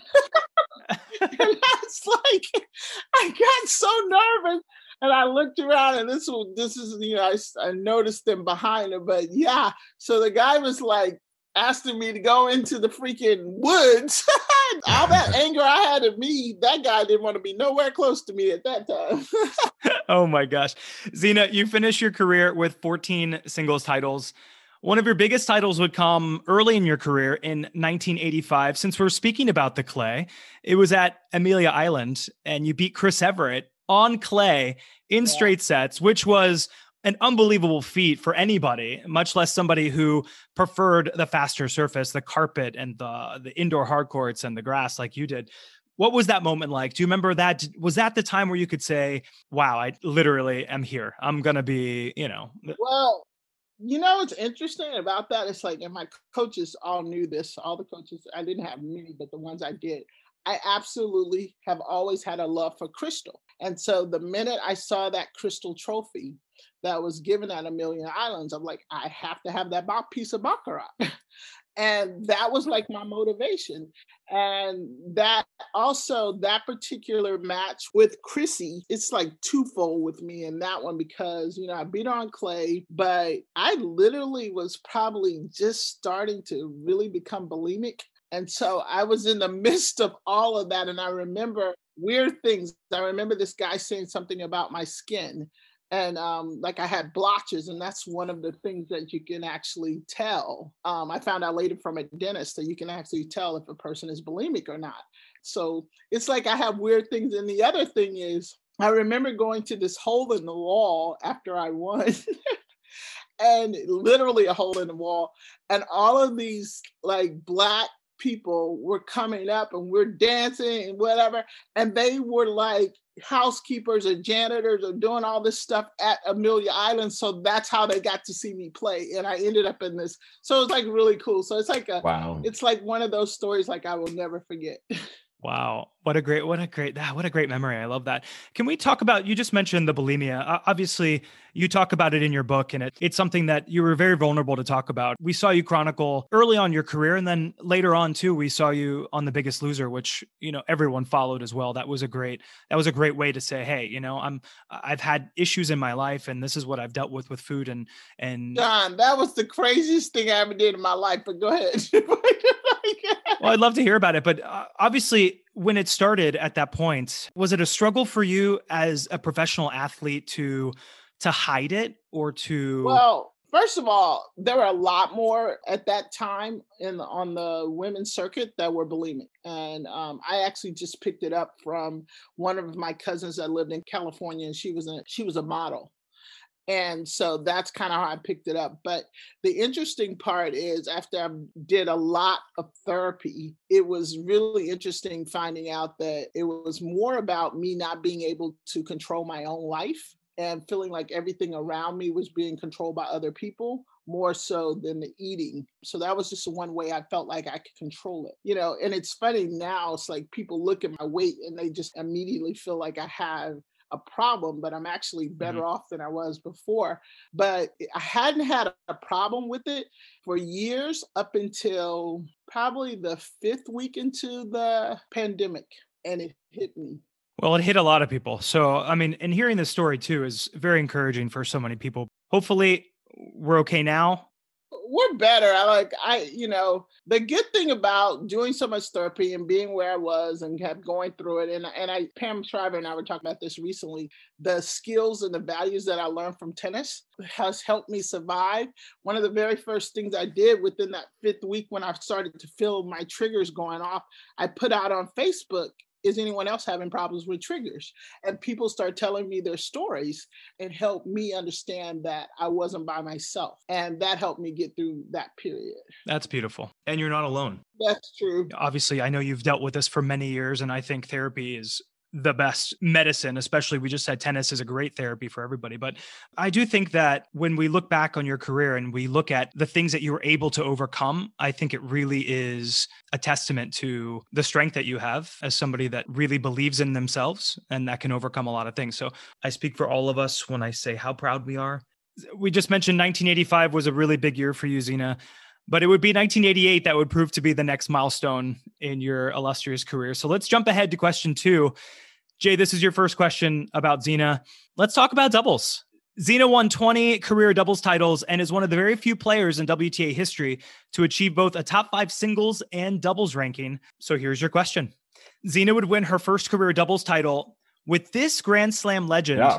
heck? and I was like, I got so nervous and I looked around, and this was this is you know I, I noticed them behind him, but yeah. So the guy was like, asking me to go into the freaking woods. All that anger I had at me, that guy didn't want to be nowhere close to me at that time. oh my gosh. Zina, you finished your career with 14 singles titles. One of your biggest titles would come early in your career in 1985. Since we're speaking about the clay, it was at Amelia Island, and you beat Chris Evert on clay in yeah. straight sets, which was an unbelievable feat for anybody, much less somebody who preferred the faster surface, the carpet and the the indoor hard courts and the grass like you did. What was that moment like? Do you remember that? Was that the time where you could say, "Wow, I literally am here. I'm gonna be," you know? Well, you know what's interesting about that? It's like, and my coaches all knew this. All the coaches, I didn't have many, but the ones I did, I absolutely have always had a love for crystal. And so the minute I saw that crystal trophy, that was given at Amelia Islands. I'm like, I have to have that piece of baccarat. and that was like my motivation. And that also, that particular match with Chrissy, it's like twofold with me in that one because, you know, I beat on clay, but I literally was probably just starting to really become bulimic. And so I was in the midst of all of that. And I remember weird things. I remember this guy saying something about my skin and um, like I had blotches, and that's one of the things that you can actually tell. Um, I found out later from a dentist that you can actually tell if a person is bulimic or not. So it's like I have weird things. And the other thing is, I remember going to this hole in the wall after I won. and literally a hole in the wall and all of these like black people were coming up and we're dancing and whatever and they were like housekeepers or janitors or doing all this stuff at Amelia Island. So that's how they got to see me play. And I ended up in this. So it's like really cool. So it's like a wow. It's like one of those stories like I will never forget. Wow. What a great, what a great, ah, what a great memory. I love that. Can we talk about, you just mentioned the bulimia. Uh, obviously, you talk about it in your book, and it, it's something that you were very vulnerable to talk about. We saw you chronicle early on your career, and then later on too, we saw you on The Biggest Loser, which you know everyone followed as well. That was a great, that was a great way to say, hey, you know, I'm, I've had issues in my life, and this is what I've dealt with with food, and and. John, that was the craziest thing I ever did in my life. But go ahead. well, I'd love to hear about it, but uh, obviously when it started at that point, was it a struggle for you as a professional athlete to to hide it or to Well, first of all, there were a lot more at that time in the, on the women's circuit that were bulimic, and um, I actually just picked it up from one of my cousins that lived in California, and she was a she was a model, and so that's kind of how I picked it up. But the interesting part is after I did a lot of therapy, it was really interesting finding out that it was more about me not being able to control my own life and feeling like everything around me was being controlled by other people more so than the eating. So that was just one way I felt like I could control it. You know, and it's funny now, it's like people look at my weight and they just immediately feel like I have a problem, but I'm actually better mm-hmm. off than I was before. But I hadn't had a problem with it for years up until probably the fifth week into the pandemic, and it hit me. Well, it hit a lot of people. So, I mean, and hearing this story too is very encouraging for so many people. Hopefully, we're okay now we're better. I like I, you know, the good thing about doing so much therapy and being where I was and kept going through it, and and I Pam Shriver and I were talking about this recently. The skills and the values that I learned from tennis has helped me survive. One of the very first things I did within that fifth week when I started to feel my triggers going off, I put out on Facebook is anyone else having problems with triggers? And people start telling me their stories and help me understand that I wasn't by myself. And that helped me get through that period. That's beautiful. And you're not alone. That's true. Obviously, I know you've dealt with this for many years, and I think therapy is the best medicine, especially we just said tennis is a great therapy for everybody. But I do think that when we look back on your career and we look at the things that you were able to overcome, I think it really is a testament to the strength that you have as somebody that really believes in themselves and that can overcome a lot of things. So I speak for all of us when I say how proud we are. We just mentioned 1985 was a really big year for you, Zina but it would be 1988 that would prove to be the next milestone in your illustrious career. So let's jump ahead to question two. Jay, this is your first question about Zina. Let's talk about doubles. Zina won 20 career doubles titles and is one of the very few players in WTA history to achieve both a top five singles and doubles ranking. So here's your question Zina would win her first career doubles title with this Grand Slam legend yeah.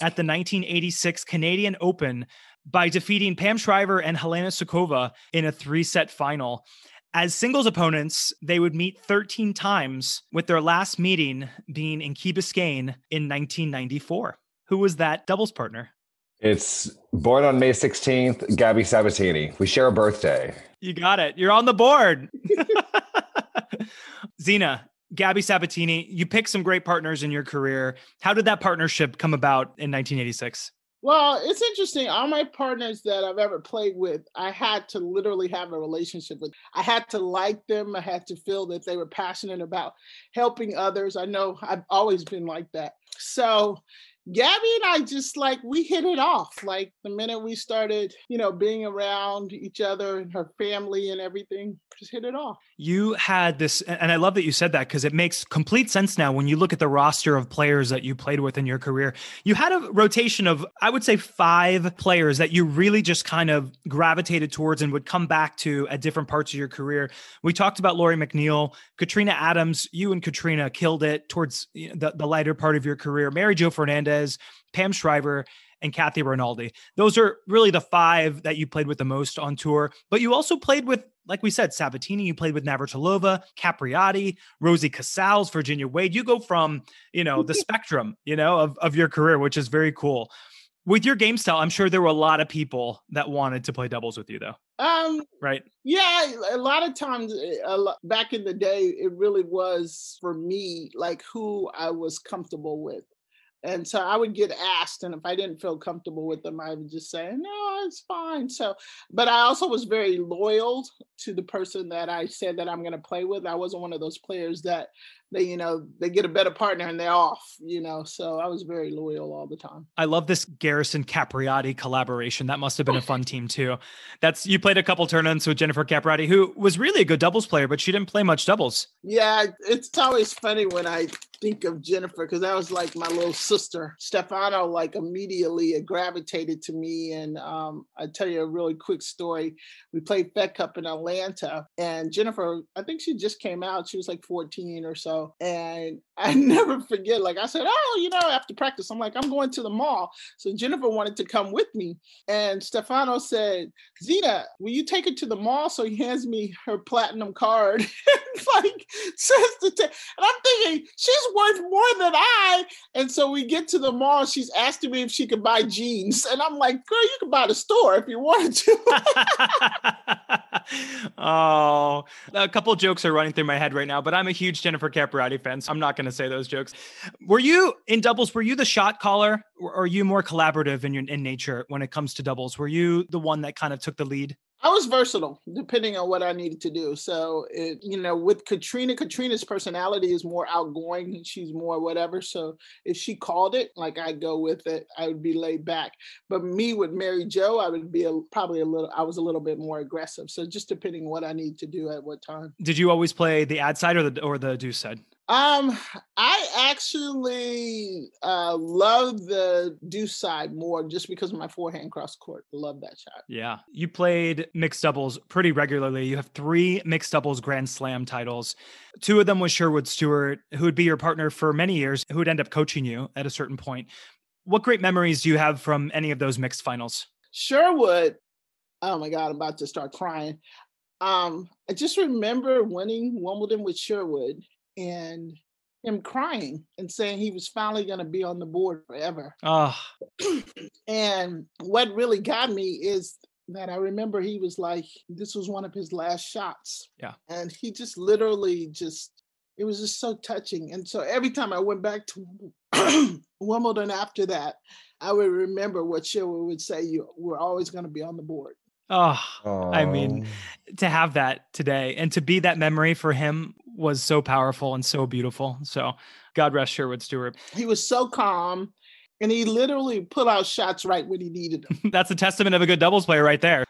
at the 1986 Canadian Open by defeating Pam Shriver and Helena Suková in a three set final. As singles opponents, they would meet 13 times, with their last meeting being in Key Biscayne in 1994. Who was that doubles partner? It's born on May 16th, Gabby Sabatini. We share a birthday. You got it. You're on the board. Zina, Gabby Sabatini, you picked some great partners in your career. How did that partnership come about in 1986? Well, it's interesting. All my partners that I've ever played with, I had to literally have a relationship with. I had to like them. I had to feel that they were passionate about helping others. I know I've always been like that. So Gabby and I just like we hit it off. Like the minute we started, you know, being around each other and her family and everything, just hit it off. You had this, and I love that you said that because it makes complete sense now when you look at the roster of players that you played with in your career. You had a rotation of, I would say, five players that you really just kind of gravitated towards and would come back to at different parts of your career. We talked about Lori McNeil, Katrina Adams. You and Katrina killed it towards the, the lighter part of your career. Mary Jo Fernandez Pam Shriver, and Kathy Rinaldi. Those are really the five that you played with the most on tour. But you also played with, like we said, Sabatini. You played with Navratilova, Capriati, Rosie Casals, Virginia Wade. You go from, you know, the spectrum, you know, of, of your career, which is very cool. With your game style, I'm sure there were a lot of people that wanted to play doubles with you, though. Um, right. Yeah, a lot of times, a lot, back in the day, it really was for me like who I was comfortable with. And so I would get asked, and if I didn't feel comfortable with them, I would just say, no, it's fine. So, but I also was very loyal to the person that I said that I'm going to play with. I wasn't one of those players that they you know they get a better partner and they're off you know so i was very loyal all the time. I love this garrison capriati collaboration. That must have been a fun team too. That's you played a couple tournaments with jennifer capriati who was really a good doubles player but she didn't play much doubles. Yeah it's always funny when i think of jennifer because that was like my little sister. Stefano like immediately gravitated to me and um, i tell you a really quick story. We played fed cup in atlanta and jennifer i think she just came out. She was like 14 or so And I never forget, like I said, oh, you know, after practice, I'm like, I'm going to the mall. So Jennifer wanted to come with me. And Stefano said, Zina, will you take her to the mall? So he hands me her platinum card. like, says the t- and I'm thinking, she's worth more than I. And so we get to the mall. She's asking me if she could buy jeans. And I'm like, girl, you can buy the store if you wanted to. oh, a couple jokes are running through my head right now, but I'm a huge Jennifer Capriati I'm not going to say those jokes. Were you in doubles? Were you the shot caller, or are you more collaborative in your in nature when it comes to doubles? Were you the one that kind of took the lead? I was versatile depending on what I needed to do. So it, you know, with Katrina, Katrina's personality is more outgoing. She's more whatever. So if she called it, like I'd go with it, I would be laid back. But me with Mary Jo, I would be a, probably a little. I was a little bit more aggressive. So just depending what I need to do at what time. Did you always play the ad side or the or the deuce side? Um, I actually uh, love the deuce side more just because of my forehand cross court. Love that shot. Yeah. You played mixed doubles pretty regularly. You have three mixed doubles Grand Slam titles. Two of them was Sherwood Stewart, who would be your partner for many years, who would end up coaching you at a certain point. What great memories do you have from any of those mixed finals? Sherwood, oh my God, I'm about to start crying. Um, I just remember winning Wimbledon with Sherwood and him crying and saying he was finally going to be on the board forever. Oh. and what really got me is that I remember he was like, this was one of his last shots. Yeah. And he just literally just, it was just so touching. And so every time I went back to Wimbledon after that, I would remember what Sherwood would say, you we're always going to be on the board. Oh, Aww. I mean, to have that today and to be that memory for him was so powerful and so beautiful. So, God rest Sherwood Stewart. He was so calm and he literally put out shots right when he needed them. That's a testament of a good doubles player right there.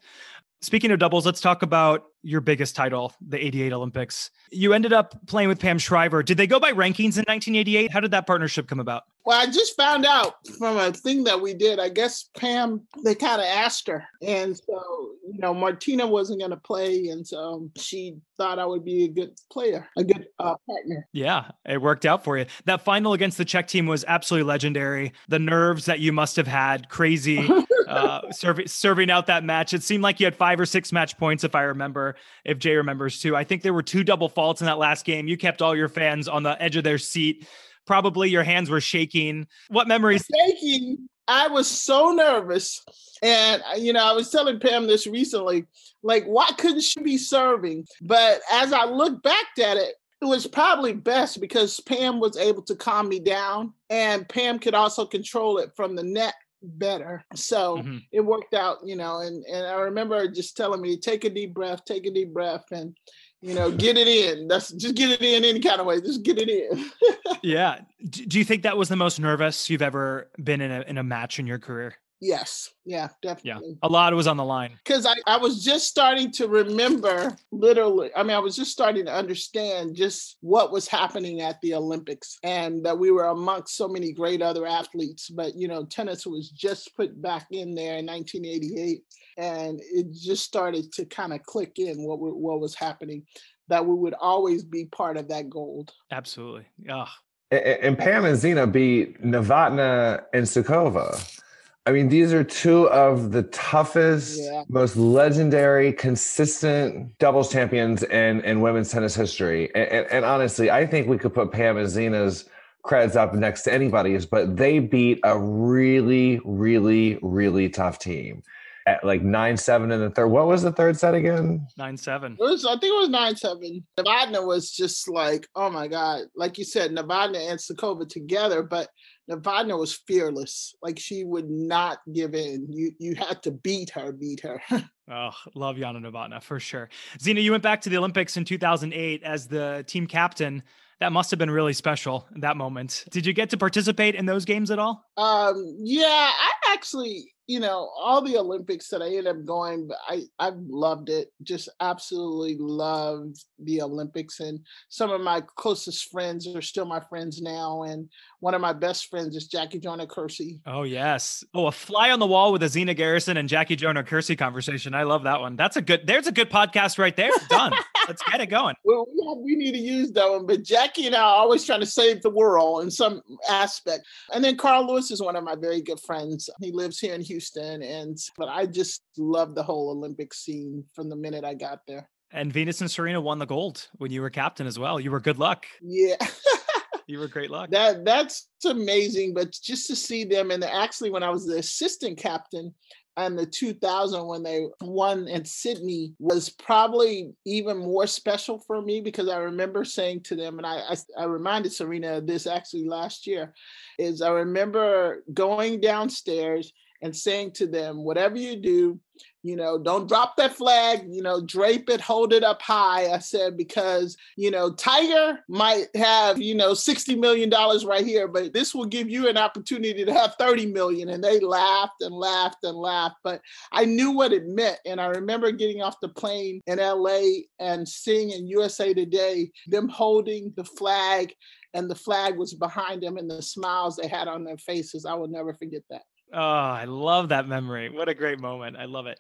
Speaking of doubles, let's talk about your biggest title, the 88 Olympics. You ended up playing with Pam Shriver. Did they go by rankings in 1988? How did that partnership come about? Well, I just found out from a thing that we did. I guess Pam, they kind of asked her. And so, you know, Martina wasn't going to play. And so she thought I would be a good player, a good uh, partner. Yeah, it worked out for you. That final against the Czech team was absolutely legendary. The nerves that you must have had, crazy, uh, serving, serving out that match. It seemed like you had five or six match points, if I remember if Jay remembers too. I think there were two double faults in that last game. You kept all your fans on the edge of their seat. Probably your hands were shaking. What memories? Shaking. I was so nervous. And, uh, you know, I was telling Pam this recently like, why couldn't she be serving? But as I look back at it, it was probably best because Pam was able to calm me down and Pam could also control it from the net better. So mm-hmm. it worked out, you know, and, and I remember just telling me, take a deep breath, take a deep breath and, you know, get it in. That's just get it in any kind of way. Just get it in. yeah. Do you think that was the most nervous you've ever been in a, in a match in your career? Yes. Yeah, definitely. Yeah. A lot was on the line. Because I, I was just starting to remember literally, I mean, I was just starting to understand just what was happening at the Olympics and that we were amongst so many great other athletes. But, you know, tennis was just put back in there in 1988. And it just started to kind of click in what, what was happening, that we would always be part of that gold. Absolutely. Yeah. And, and Pam and Zina beat Novotna and Sukova. I mean, these are two of the toughest, yeah. most legendary, consistent doubles champions in, in women's tennis history. And, and, and, honestly, I think we could put Pam and Zina's creds up next to anybody's, but they beat a really, really, really tough team at like nine seven in the third. What was the third set again? Nine seven. It was, I think it was nine seven. Novotna was just like, oh my god, like you said, Novotna and Sukova together, but Novotna was fearless. Like she would not give in. You you had to beat her, beat her. oh, love Jana Novotna for sure. Zina, you went back to the Olympics in 2008 as the team captain. That must have been really special that moment. Did you get to participate in those games at all? Um, yeah, I actually you know, all the Olympics that I ended up going, I I loved it. Just absolutely loved the Olympics, and some of my closest friends are still my friends now. And one of my best friends is Jackie Joyner Kersee. Oh yes, oh a fly on the wall with a Zina Garrison and Jackie Joyner Kersee conversation. I love that one. That's a good. There's a good podcast right there. Done. let's get it going. Well, we, have, we need to use that one, but Jackie and I are always trying to save the world in some aspect. And then Carl Lewis is one of my very good friends. He lives here in Houston, and but I just love the whole Olympic scene from the minute I got there. And Venus and Serena won the gold when you were captain as well. You were good luck. Yeah. you were great luck. That that's amazing. But just to see them, and actually, when I was the assistant captain, and the 2000 when they won in Sydney was probably even more special for me because I remember saying to them, and I, I, I reminded Serena of this actually last year, is I remember going downstairs and saying to them, whatever you do, you know, don't drop that flag, you know, drape it, hold it up high. I said, because, you know, Tiger might have, you know, $60 million right here, but this will give you an opportunity to have 30 million. And they laughed and laughed and laughed. But I knew what it meant. And I remember getting off the plane in LA and seeing in USA Today them holding the flag and the flag was behind them and the smiles they had on their faces. I will never forget that. Oh, I love that memory. What a great moment. I love it.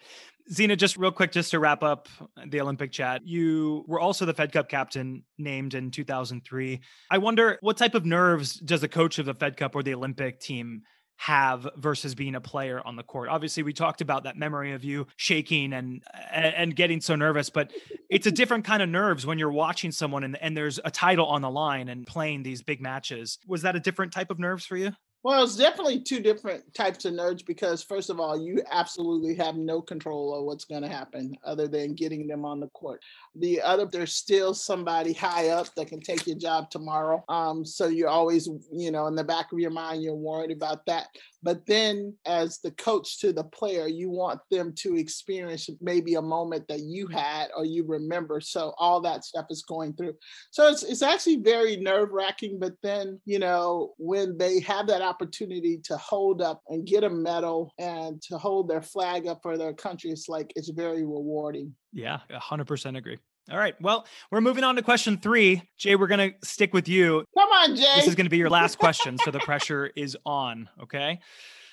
Zina, just real quick, just to wrap up the Olympic chat, you were also the Fed Cup captain named in 2003. I wonder what type of nerves does a coach of the Fed Cup or the Olympic team have versus being a player on the court. Obviously, we talked about that memory of you shaking and and getting so nervous, but it's a different kind of nerves when you're watching someone and, and there's a title on the line and playing these big matches. Was that a different type of nerves for you? Well, it's definitely two different types of nerves because, first of all, you absolutely have no control of what's going to happen other than getting them on the court. The other, there's still somebody high up that can take your job tomorrow. Um, so you're always, you know, in the back of your mind, you're worried about that. But then, as the coach to the player, you want them to experience maybe a moment that you had or you remember. So all that stuff is going through. So it's it's actually very nerve wracking. But then, you know, when they have that opportunity to hold up and get a medal and to hold their flag up for their country, it's like it's very rewarding. Yeah, 100% agree. All right. Well, we're moving on to question three. Jay, we're going to stick with you. Come on, Jay. This is going to be your last question. so the pressure is on. Okay.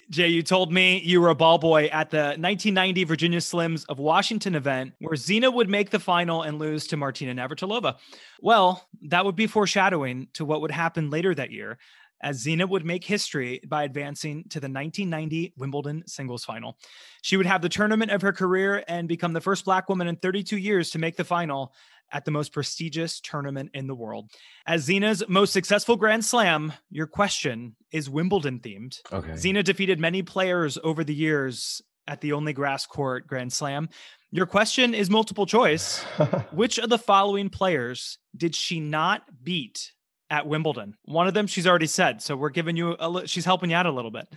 Jay, you told me you were a ball boy at the 1990 Virginia Slims of Washington event where Zina would make the final and lose to Martina Navratilova. Well, that would be foreshadowing to what would happen later that year as Zina would make history by advancing to the 1990 Wimbledon singles final. She would have the tournament of her career and become the first Black woman in 32 years to make the final at the most prestigious tournament in the world. As Zina's most successful Grand Slam, your question is Wimbledon themed. Okay. Zina defeated many players over the years at the only grass court Grand Slam. Your question is multiple choice. Which of the following players did she not beat at Wimbledon. One of them she's already said, so we're giving you a she's helping you out a little bit.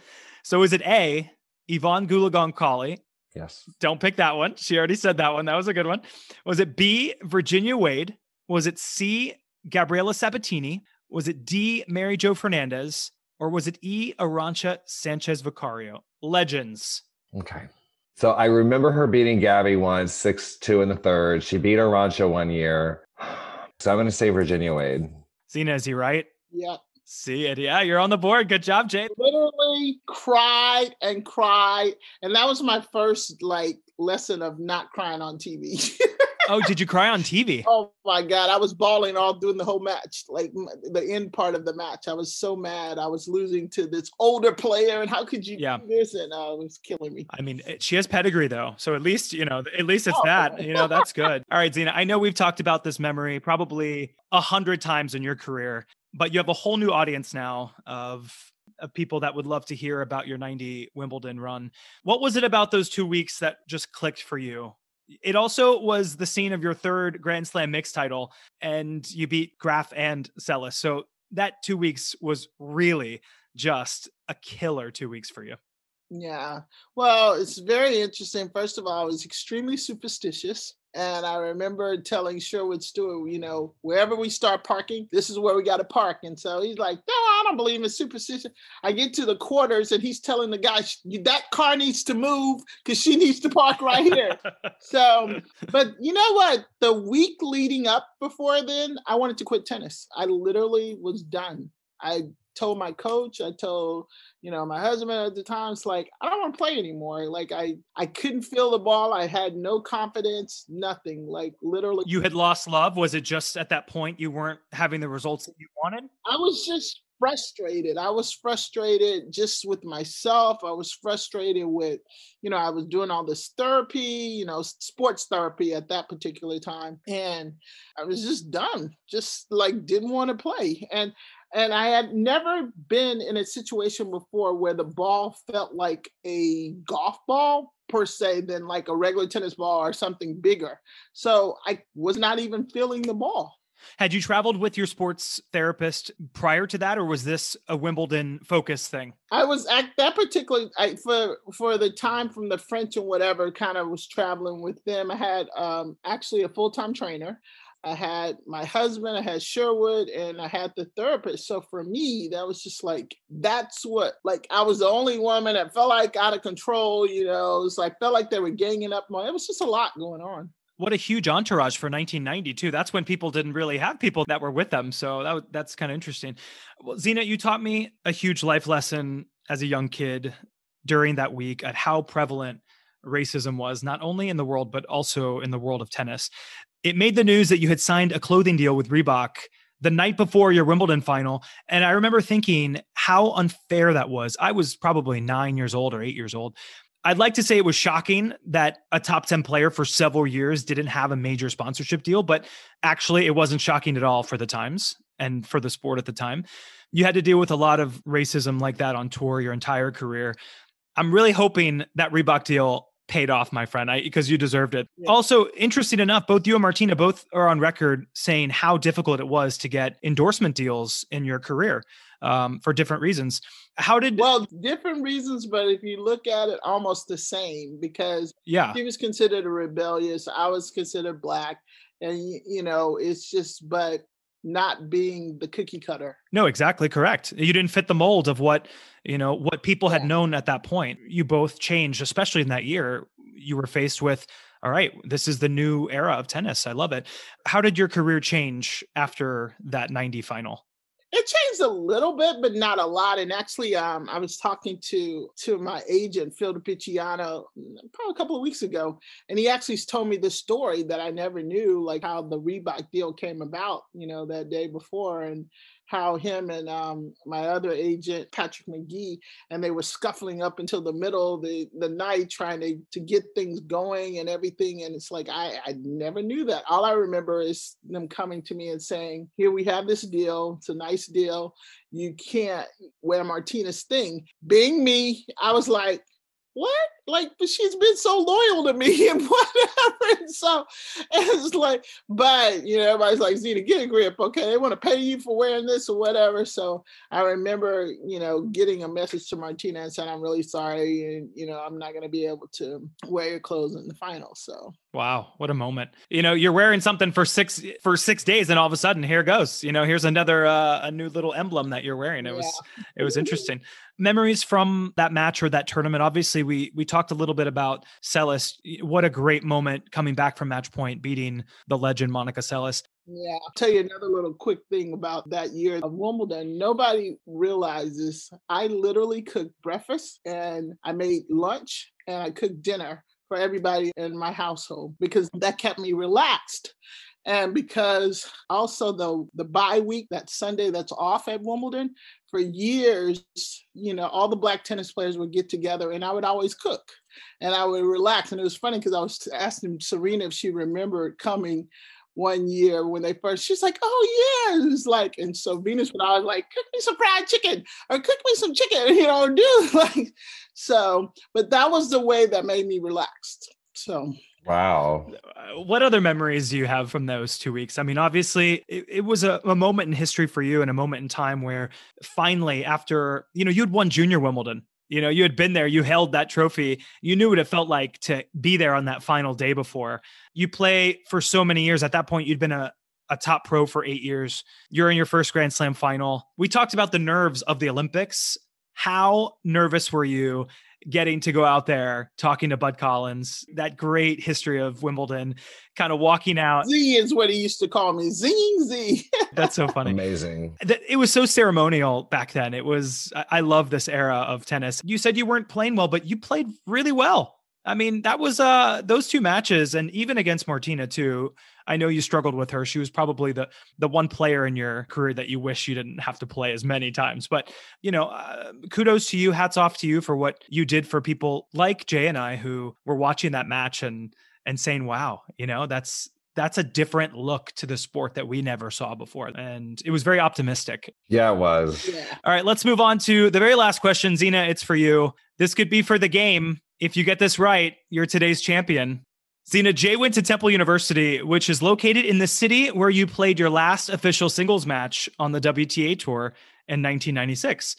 So is it A, Evonne Goolagong Yes. Don't pick that one. She already said that one. That was a good one. Was it B, Virginia Wade? Was it C, Gabriela Sabatini? Was it D, Mary Jo Fernandez? Or was it E, Arantxa Sanchez Vicario? Legends. Okay. So I remember her beating Gabby once, 6 2 in the third. She beat Arantxa one year. So I'm going to say Virginia Wade. Zina, is he right? Yeah. See it. Yeah, you're on the board. Good job, Jay. Literally cried and cried. And that was my first like lesson of not crying on TV. oh, did you cry on TV? Oh my God. I was bawling all during the whole match, like the end part of the match. I was so mad. I was losing to this older player. And how could you yeah. do this? And uh, it was killing me. I mean, she has pedigree though. So at least, you know, at least it's oh. that, you know, that's good. all right, Zina, I know we've talked about this memory probably a hundred times in your career but you have a whole new audience now of of people that would love to hear about your 90 Wimbledon run. What was it about those 2 weeks that just clicked for you? It also was the scene of your third Grand Slam mixed title and you beat Graf and Seles. So that 2 weeks was really just a killer 2 weeks for you. Yeah. Well, it's very interesting. First of all, I was extremely superstitious. And I remember telling Sherwood Stewart, you know, wherever we start parking, this is where we got to park. And so he's like, no, I don't believe in superstition. I get to the quarters and he's telling the guy, that car needs to move because she needs to park right here. so, but you know what? The week leading up before then, I wanted to quit tennis. I literally was done. I told my coach, I told, you know, my husband at the time, it's like, I don't want to play anymore. Like I I couldn't feel the ball. I had no confidence, nothing. Like literally You had lost love. Was it just at that point you weren't having the results that you wanted? I was just frustrated. I was frustrated just with myself. I was frustrated with, you know, I was doing all this therapy, you know, sports therapy at that particular time. And I was just done, just like didn't want to play. And and I had never been in a situation before where the ball felt like a golf ball per se than like a regular tennis ball or something bigger. So I was not even feeling the ball. Had you traveled with your sports therapist prior to that, or was this a Wimbledon focus thing? I was at that particular I, for for the time from the French and whatever. Kind of was traveling with them. I had um, actually a full time trainer. I had my husband, I had Sherwood, and I had the therapist. So for me, that was just like that's what like I was the only woman that felt like out of control. You know, it was like felt like they were ganging up on. It was just a lot going on. What a huge entourage for 1992. That's when people didn't really have people that were with them. So that that's kind of interesting. Well, Zina, you taught me a huge life lesson as a young kid during that week at how prevalent racism was, not only in the world, but also in the world of tennis. It made the news that you had signed a clothing deal with Reebok the night before your Wimbledon final. And I remember thinking how unfair that was. I was probably nine years old or eight years old. I'd like to say it was shocking that a top 10 player for several years didn't have a major sponsorship deal, but actually, it wasn't shocking at all for the times and for the sport at the time. You had to deal with a lot of racism like that on tour your entire career. I'm really hoping that Reebok deal paid off, my friend, because you deserved it. Yeah. Also, interesting enough, both you and Martina both are on record saying how difficult it was to get endorsement deals in your career um, for different reasons. How did well different reasons, but if you look at it, almost the same because yeah, he was considered a rebellious. I was considered black, and you know, it's just but not being the cookie cutter. No, exactly correct. You didn't fit the mold of what, you know, what people had known at that point. You both changed, especially in that year. You were faced with, all right, this is the new era of tennis. I love it. How did your career change after that 90 final? It changed a little bit, but not a lot. And actually, um, I was talking to to my agent Phil de Picciotto probably a couple of weeks ago, and he actually told me the story that I never knew, like how the Reebok deal came about, you know, that day before, and how him and um, my other agent Patrick McGee and they were scuffling up until the middle of the, the night trying to, to get things going and everything and it's like I, I never knew that. All I remember is them coming to me and saying here we have this deal. It's a nice deal. You can't wear Martina's thing. Being me. I was like what? Like, but she's been so loyal to me and whatever. And so it's like, but you know, everybody's like, Zina, get a grip, okay? They want to pay you for wearing this or whatever. So I remember, you know, getting a message to Martina and saying, I'm really sorry, and you know, I'm not gonna be able to wear your clothes in the final. So Wow, what a moment. You know, you're wearing something for six for six days and all of a sudden here goes. You know, here's another uh, a new little emblem that you're wearing. It yeah. was it was interesting. Memories from that match or that tournament. Obviously, we we talked a little bit about Seles. What a great moment coming back from match point, beating the legend Monica Seles. Yeah. I'll tell you another little quick thing about that year of Wimbledon. Nobody realizes I literally cooked breakfast and I made lunch and I cooked dinner for everybody in my household because that kept me relaxed. And because also the the bye week, that Sunday that's off at Wimbledon, for years, you know, all the black tennis players would get together and I would always cook and I would relax. And it was funny because I was asking Serena if she remembered coming one year when they first, she's like, oh yeah. It's like, and so Venus would always like, cook me some fried chicken or cook me some chicken, you know, do like, so, but that was the way that made me relaxed. So, Wow. Uh, what other memories do you have from those two weeks? I mean, obviously, it, it was a, a, moment in history for you and a moment in time where finally, after, you know, you'd won junior Wimbledon you know, you had been there, you held that trophy, you knew what it felt like to be there on that final day before. You play for so many years. At that point, you'd been a, a top pro for eight years. You're in your first Grand Slam final. We talked about the nerves of the Olympics. How nervous were you? Getting to go out there talking to Bud Collins, that great history of Wimbledon, kind of walking out. Z is what he used to call me. Zing Z. That's so funny. Amazing. It was so ceremonial back then. It was, I love this era of tennis. You said you weren't playing well, but you played really well. I mean, that was uh those two matches, and even against Martina too. I know you struggled with her. She was probably the the one player in your career that you wish you didn't have to play as many times. But you know, uh, kudos to you. Hats off to you for what you did for people like Jay and I who were watching that match and and saying, "Wow, you know, that's that's a different look to the sport that we never saw before. And it was very optimistic. Yeah, it was. Yeah. All right, let's move on to the very last question. Zina, it's for you. This could be for the game. If you get this right, you're today's champion. Zina, Jay went to Temple University, which is located in the city where you played your last official singles match on the WTA Tour in 1996.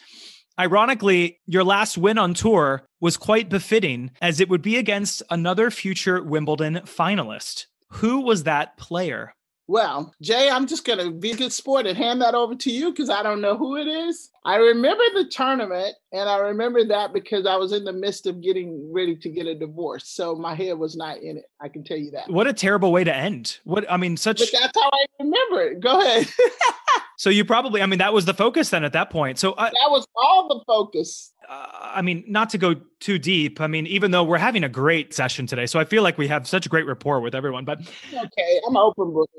Ironically, your last win on tour was quite befitting, as it would be against another future Wimbledon finalist. Who was that player? Well, Jay, I'm just going to be a good sport and hand that over to you because I don't know who it is. I remember the tournament, and I remember that because I was in the midst of getting ready to get a divorce. So my head was not in it. I can tell you that. What a terrible way to end. What I mean, such. But that's how I remember it. Go ahead. so you probably, I mean, that was the focus then at that point. So I, that was all the focus. Uh, I mean, not to go too deep. I mean, even though we're having a great session today, so I feel like we have such a great rapport with everyone. But okay, I'm open book.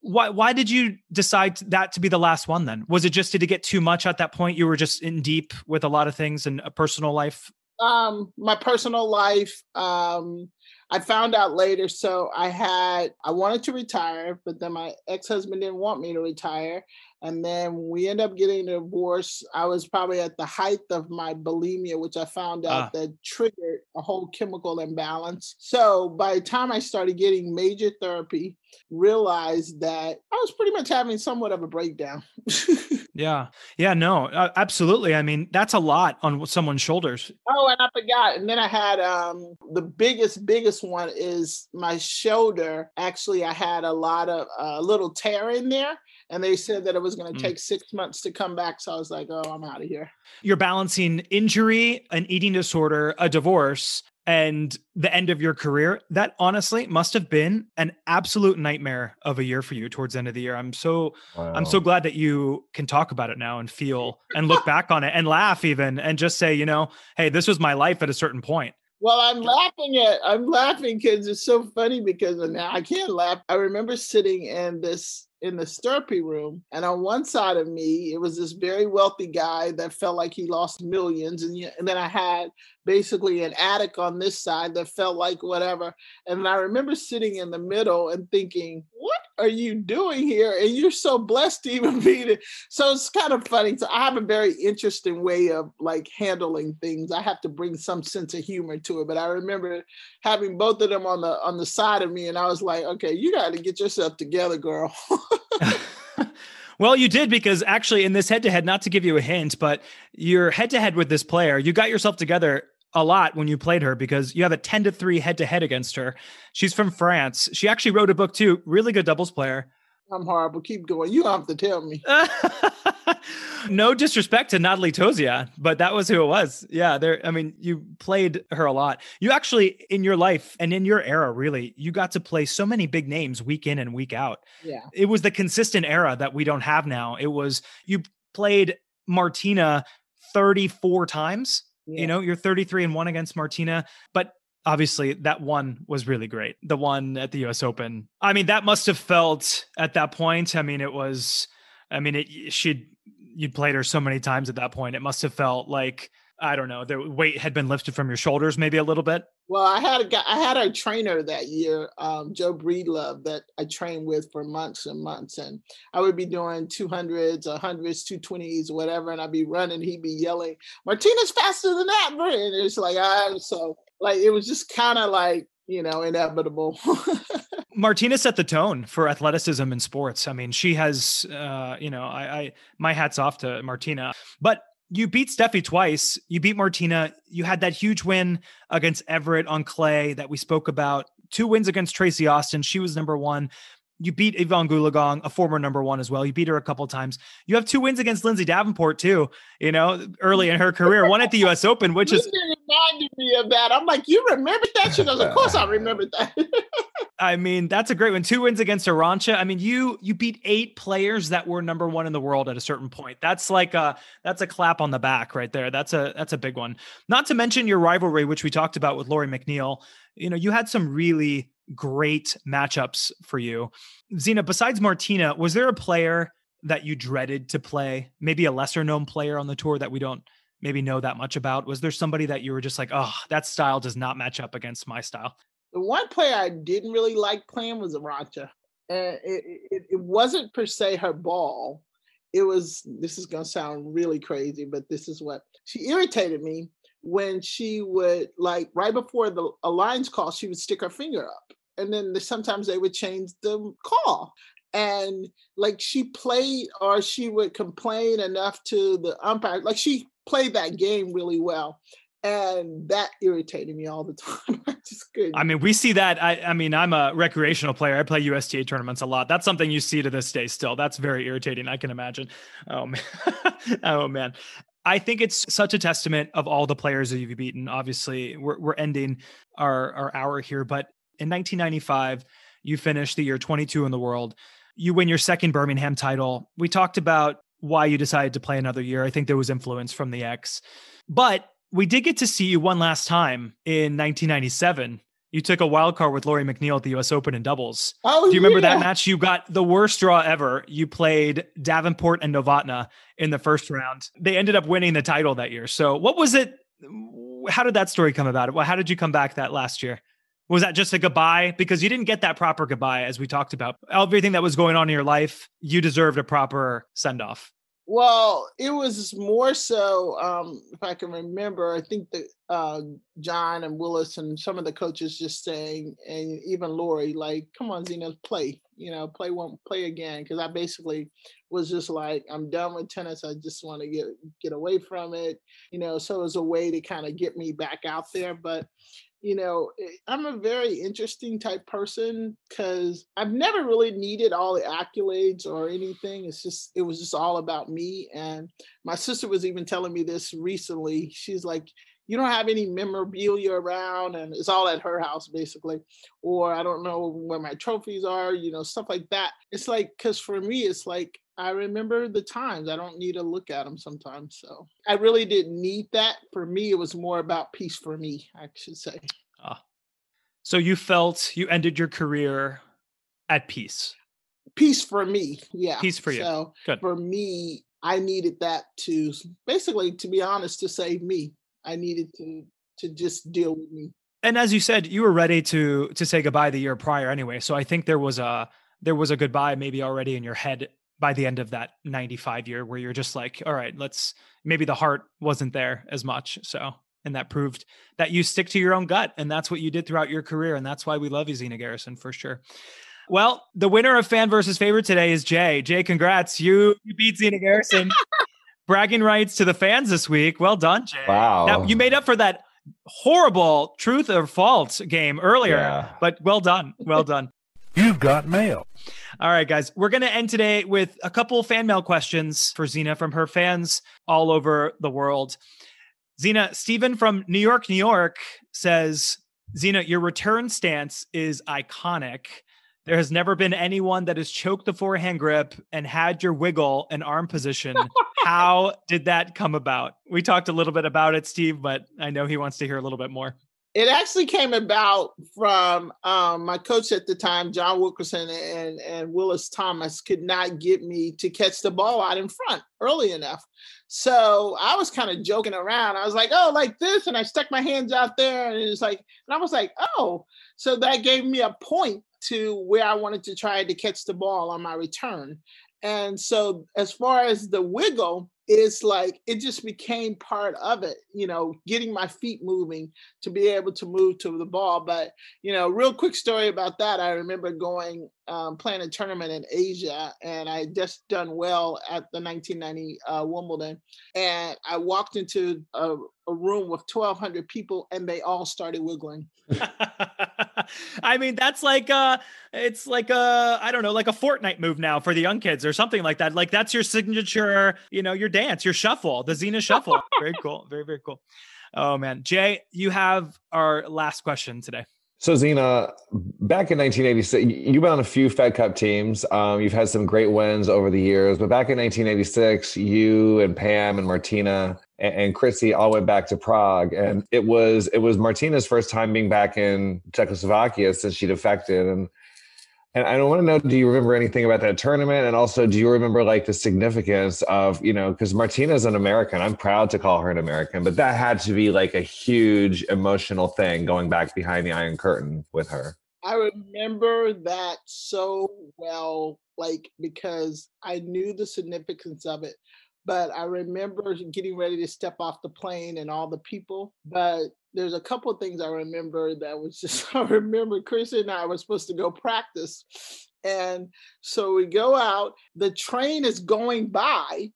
Why? Why did you decide that to be the last one? Then was it just did it get too much at that point? You were just in deep with a lot of things and a personal life. Um, my personal life. Um, I found out later. So I had I wanted to retire, but then my ex husband didn't want me to retire and then we end up getting a divorce. I was probably at the height of my bulimia, which I found out ah. that triggered a whole chemical imbalance. So by the time I started getting major therapy, realized that I was pretty much having somewhat of a breakdown. yeah. Yeah. No, uh, absolutely. I mean, that's a lot on someone's shoulders. Oh, and I forgot. And then I had um the biggest, biggest one is my shoulder. Actually, I had a lot of a uh, little tear in there and they said that it was going to mm. take six months to come back. So I was like, oh, I'm out of here. You're balancing injury, an eating disorder, a divorce, and the end of your career. That honestly must have been an absolute nightmare of a year for you towards the end of the year. I'm so wow. I'm so glad that you can talk about it now and feel and look back on it and laugh even and just say, you know, hey, this was my life at a certain point. Well, I'm laughing at I'm laughing because it's so funny because now I can't laugh. I remember sitting in this in the therapy room. And on one side of me, it was this very wealthy guy that felt like he lost millions. And, and then I had basically an addict on this side that felt like whatever. And I remember sitting in the middle and thinking, what are you doing here? And you're so blessed to even be there. So it's kind of funny. So I have a very interesting way of like handling things. I have to bring some sense of humor to it. But I remember having both of them on the on the side of me, and I was like, okay, you got to get yourself together, girl. Well, you did because actually, in this head to head, not to give you a hint, but you're head to head with this player. You got yourself together a lot when you played her because you have a 10 to 3 head to head against her. She's from France. She actually wrote a book too. Really good doubles player. I'm horrible. Keep going. You don't have to tell me. no disrespect to Nathalie Tauziat, but that was who it was. Yeah, there. I mean, you played her a lot. You actually, in your life and in your era, really, you got to play so many big names week in and week out. Yeah, it was the consistent era that we don't have now. It was you played Martina 34 times. Yeah. You know, you're 33 and one against Martina, but obviously that one was really great. The one at the US Open. I mean, that must have felt at that point. I mean, it was, I mean, it, she'd, you'd played her so many times at that point. It must have felt like, I don't know, the weight had been lifted from your shoulders maybe a little bit. Well, I had a guy, I had a trainer that year, um, Joe Breedlove, that I trained with for months and months, and I would be doing two hundreds, a hundreds, two twenties, whatever, and I'd be running. He'd be yelling, "Martina's faster than that!" And it's like, ah, so like it was just kind of like you know inevitable martina set the tone for athleticism in sports i mean she has uh you know I, I my hats off to martina but you beat steffi twice. You beat martina. You had that huge win against Evert on clay that we spoke about. Two wins against tracy austin. She was number one You beat Evonne Goolagong, a former number one as well. You beat her a couple times. You have two wins against Lindsay Davenport too. You know, early in her career, one at the U.S. Open, which is reminded me of that. I'm like, you remember that? She goes, of course I remember that. I mean, that's a great one. Two wins against Arantxa. I mean, you you beat eight players that were number one in the world at a certain point. That's like a that's a clap on the back right there. That's a that's a big one. Not to mention your rivalry, which we talked about with Lori McNeil. You know, you had some really great matchups for you. Zina, besides Martina, was there a player that you dreaded to play? Maybe a lesser known player on the tour that we don't maybe know that much about? Was there somebody that you were just like, oh, that style does not match up against my style? The one player I didn't really like playing was Arantxa. And it, it, it wasn't per se her ball. It was, this is going to sound really crazy, but this is what she irritated me when she would, like, right before the alliance call, she would stick her finger up. And then the, sometimes they would change the call. And like she played or she would complain enough to the umpire, like she played that game really well and that irritated me all the time. I just couldn't. I mean, we see that. I, I mean, I'm a recreational player. I play USTA tournaments a lot. That's something you see to this day still. That's very irritating. I can imagine. Oh man. oh man. I think it's such a testament of all the players that you've beaten. Obviously, we're, we're ending our, our hour here, but in 1995, you finished the year 22 in the world. You win your second Birmingham title. We talked about why you decided to play another year. I think there was influence from the X, but we did get to see you one last time in 1997. You took a wild card with Lori McNeil at the US Open in doubles. Oh, Do you remember yeah. that match? You got the worst draw ever. You played Davenport and Novotna in the first round. They ended up winning the title that year. So, what was it? How did that story come about? Well, how did you come back that last year? Was that just a goodbye? Because you didn't get that proper goodbye, as we talked about. Everything that was going on in your life, you deserved a proper send off. Well, it was more so, um, if I can remember, I think that uh, John and Willis and some of the coaches just saying, and even Lori, like, come on, Zina, play, you know, play one, play again. Cause I basically was just like, I'm done with tennis. I just want to get, get away from it, you know, so it was a way to kind of get me back out there. But you know, eh, I'm a very interesting type person because I've never really needed all the accolades or anything. It's just, it was just all about me. And my sister was even telling me this recently. She's like, you don't have any memorabilia around and it's all at her house basically or i don't know where my trophies are you know stuff like that it's like because for me it's like i remember the times i don't need to look at them sometimes so i really didn't need that for me it was more about peace for me i should say Ah. So you felt you ended your career at peace. peace for me yeah Peace for you. so Good. for me i needed that to basically to be honest to save me i needed to to just deal with me And as you said, you were ready to to say goodbye the year prior anyway. So I think there was a there was a goodbye maybe already in your head by the end of that 95 year where you're just like, all right, let's maybe the heart wasn't there as much. So and that proved that you stick to your own gut. And that's what you did throughout your career. And that's why we love you, Zina Garrison, for sure. Well, the winner of fan versus favorite today is Jay. Jay, congrats. You you beat Zina Garrison. Bragging rights to the fans this week. Well done, Jay. Wow. Now you made up for that horrible truth or false game earlier, Yeah. but well done. Well done. You've got mail. All right, guys, we're going to end today with a couple fan mail questions for Zina from her fans all over the world. Zina, Stephen from New York, New York says, Zina, your return stance is iconic. There has never been anyone that has choked the forehand grip and had your wiggle and arm position. How did that come about? We talked a little bit about it, Steve, but I know he wants to hear a little bit more. it actually came about from um, my coach at the time, John Wilkerson and, and Willis Thomas, could not get me to catch the ball out in front early enough. So I was kind of joking around. I was like, oh, like this. And I stuck my hands out there. And it was like, and I was like, oh. So that gave me a point to where I wanted to try to catch the ball on my return. And so as far as the wiggle, it's like it just became part of it, you know, getting my feet moving to be able to move to the ball. But, you know, real quick story about that. I remember going um, playing a tournament in Asia and I just done well at the 1990 uh, Wimbledon. And I walked into a, a room with 1,200 people and they all started wiggling. I mean, that's like uh it's like a I don't know, like a Fortnite move now for the young kids or something like that. Like that's your signature, you know, your dance, your shuffle, the Zina shuffle. very cool. Very, very cool. Oh man. Jay, you have our last question today. So Zina, back in 1986, you've been on a few Fed Cup teams. Um, you've had some great wins over the years, but back in 1986, you and Pam and Martina and, Chrissy all went back to Prague, and it was it was Martina's first time being back in Czechoslovakia since she defected, and and I don't want to know, do you remember anything about that tournament? And also, do you remember like the significance of, you know, because Martina's an American. I'm proud to call her an American, but that had to be like a huge emotional thing going back behind the Iron Curtain with her. I remember that so well, like because I knew the significance of it. But I remember getting ready to step off the plane and all the people. But there's a couple of things I remember that was just I remember Chris and I were supposed to go practice. And so we go out, the train is going by,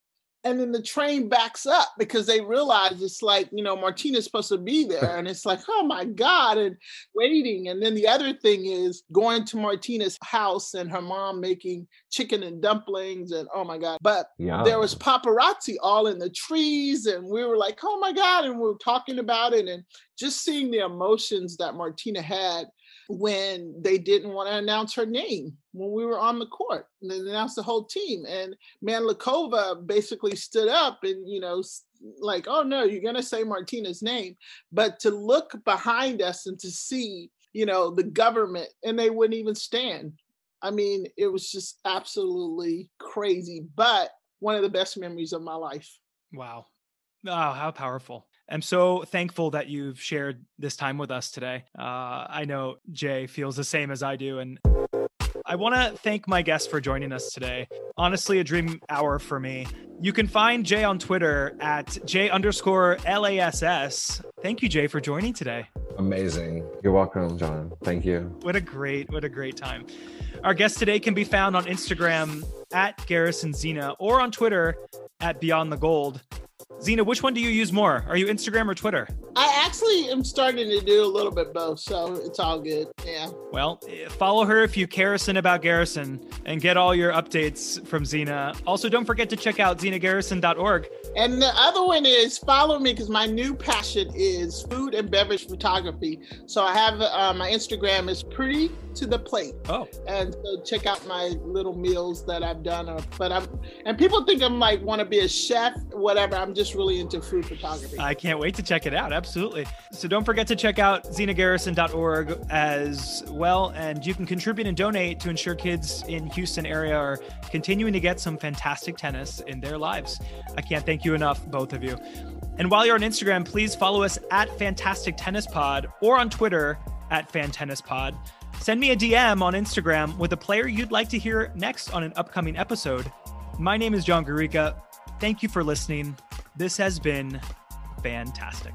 and then the train backs up because they realize it's like you know martina's supposed to be there and it's like oh my god and waiting. And then the other thing is going to martina's house and her mom making chicken and dumplings and oh my god. But yeah. there was paparazzi all in the trees and we were like oh my god and we were talking about it and just seeing the emotions that martina had when they didn't want to announce her name when we were on the court and announced the whole team. And Mandlikova basically stood up and you know like oh no you're going to say Martina's name. But to look behind us and to see you know the government and they wouldn't even stand. I mean it was just absolutely crazy but one of the best memories of my life. Wow. Oh how powerful. I'm so thankful that you've shared this time with us today. Uh, I know Jay feels the same as I do. And I want to thank my guest for joining us today. Honestly, a dream hour for me. You can find Jay on Twitter at J underscore LASS. Thank you, Jay, for joining today. Amazing. You're welcome, John. Thank you. What a great, what a great time. Our guest today can be found on Instagram at Garrison Zina or on Twitter at Beyond the Gold. Zina, which one do you use more? Are you Instagram or Twitter? I actually am starting to do a little bit both, so it's all good. Yeah. Well, follow her if you Garrison about Garrison and get all your updates from Zina. Also, don't forget to check out zinagarrison.org. And the other one is follow me because my new passion is food and beverage photography. So I have uh, my Instagram is pretty to the plate. Oh. And so check out my little meals that I've done. Uh, but I'm and people think I'm like want to be a chef, whatever. I'm just really into food photography. I can't wait to check it out. Absolutely. So don't forget to check out zinagarrison.org as well. And you can contribute and donate to ensure kids in Houston area are continuing to get some fantastic tennis in their lives. I can't thank you enough, both of you. And while you're on Instagram, please follow us at Fantastic Tennis Pod or on Twitter at Fan Tennis Pod. Send me a DM on Instagram with a player you'd like to hear next on an upcoming episode. My name is John Garica. Thank you for listening. This has been fantastic.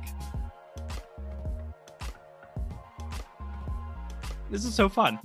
This is so fun.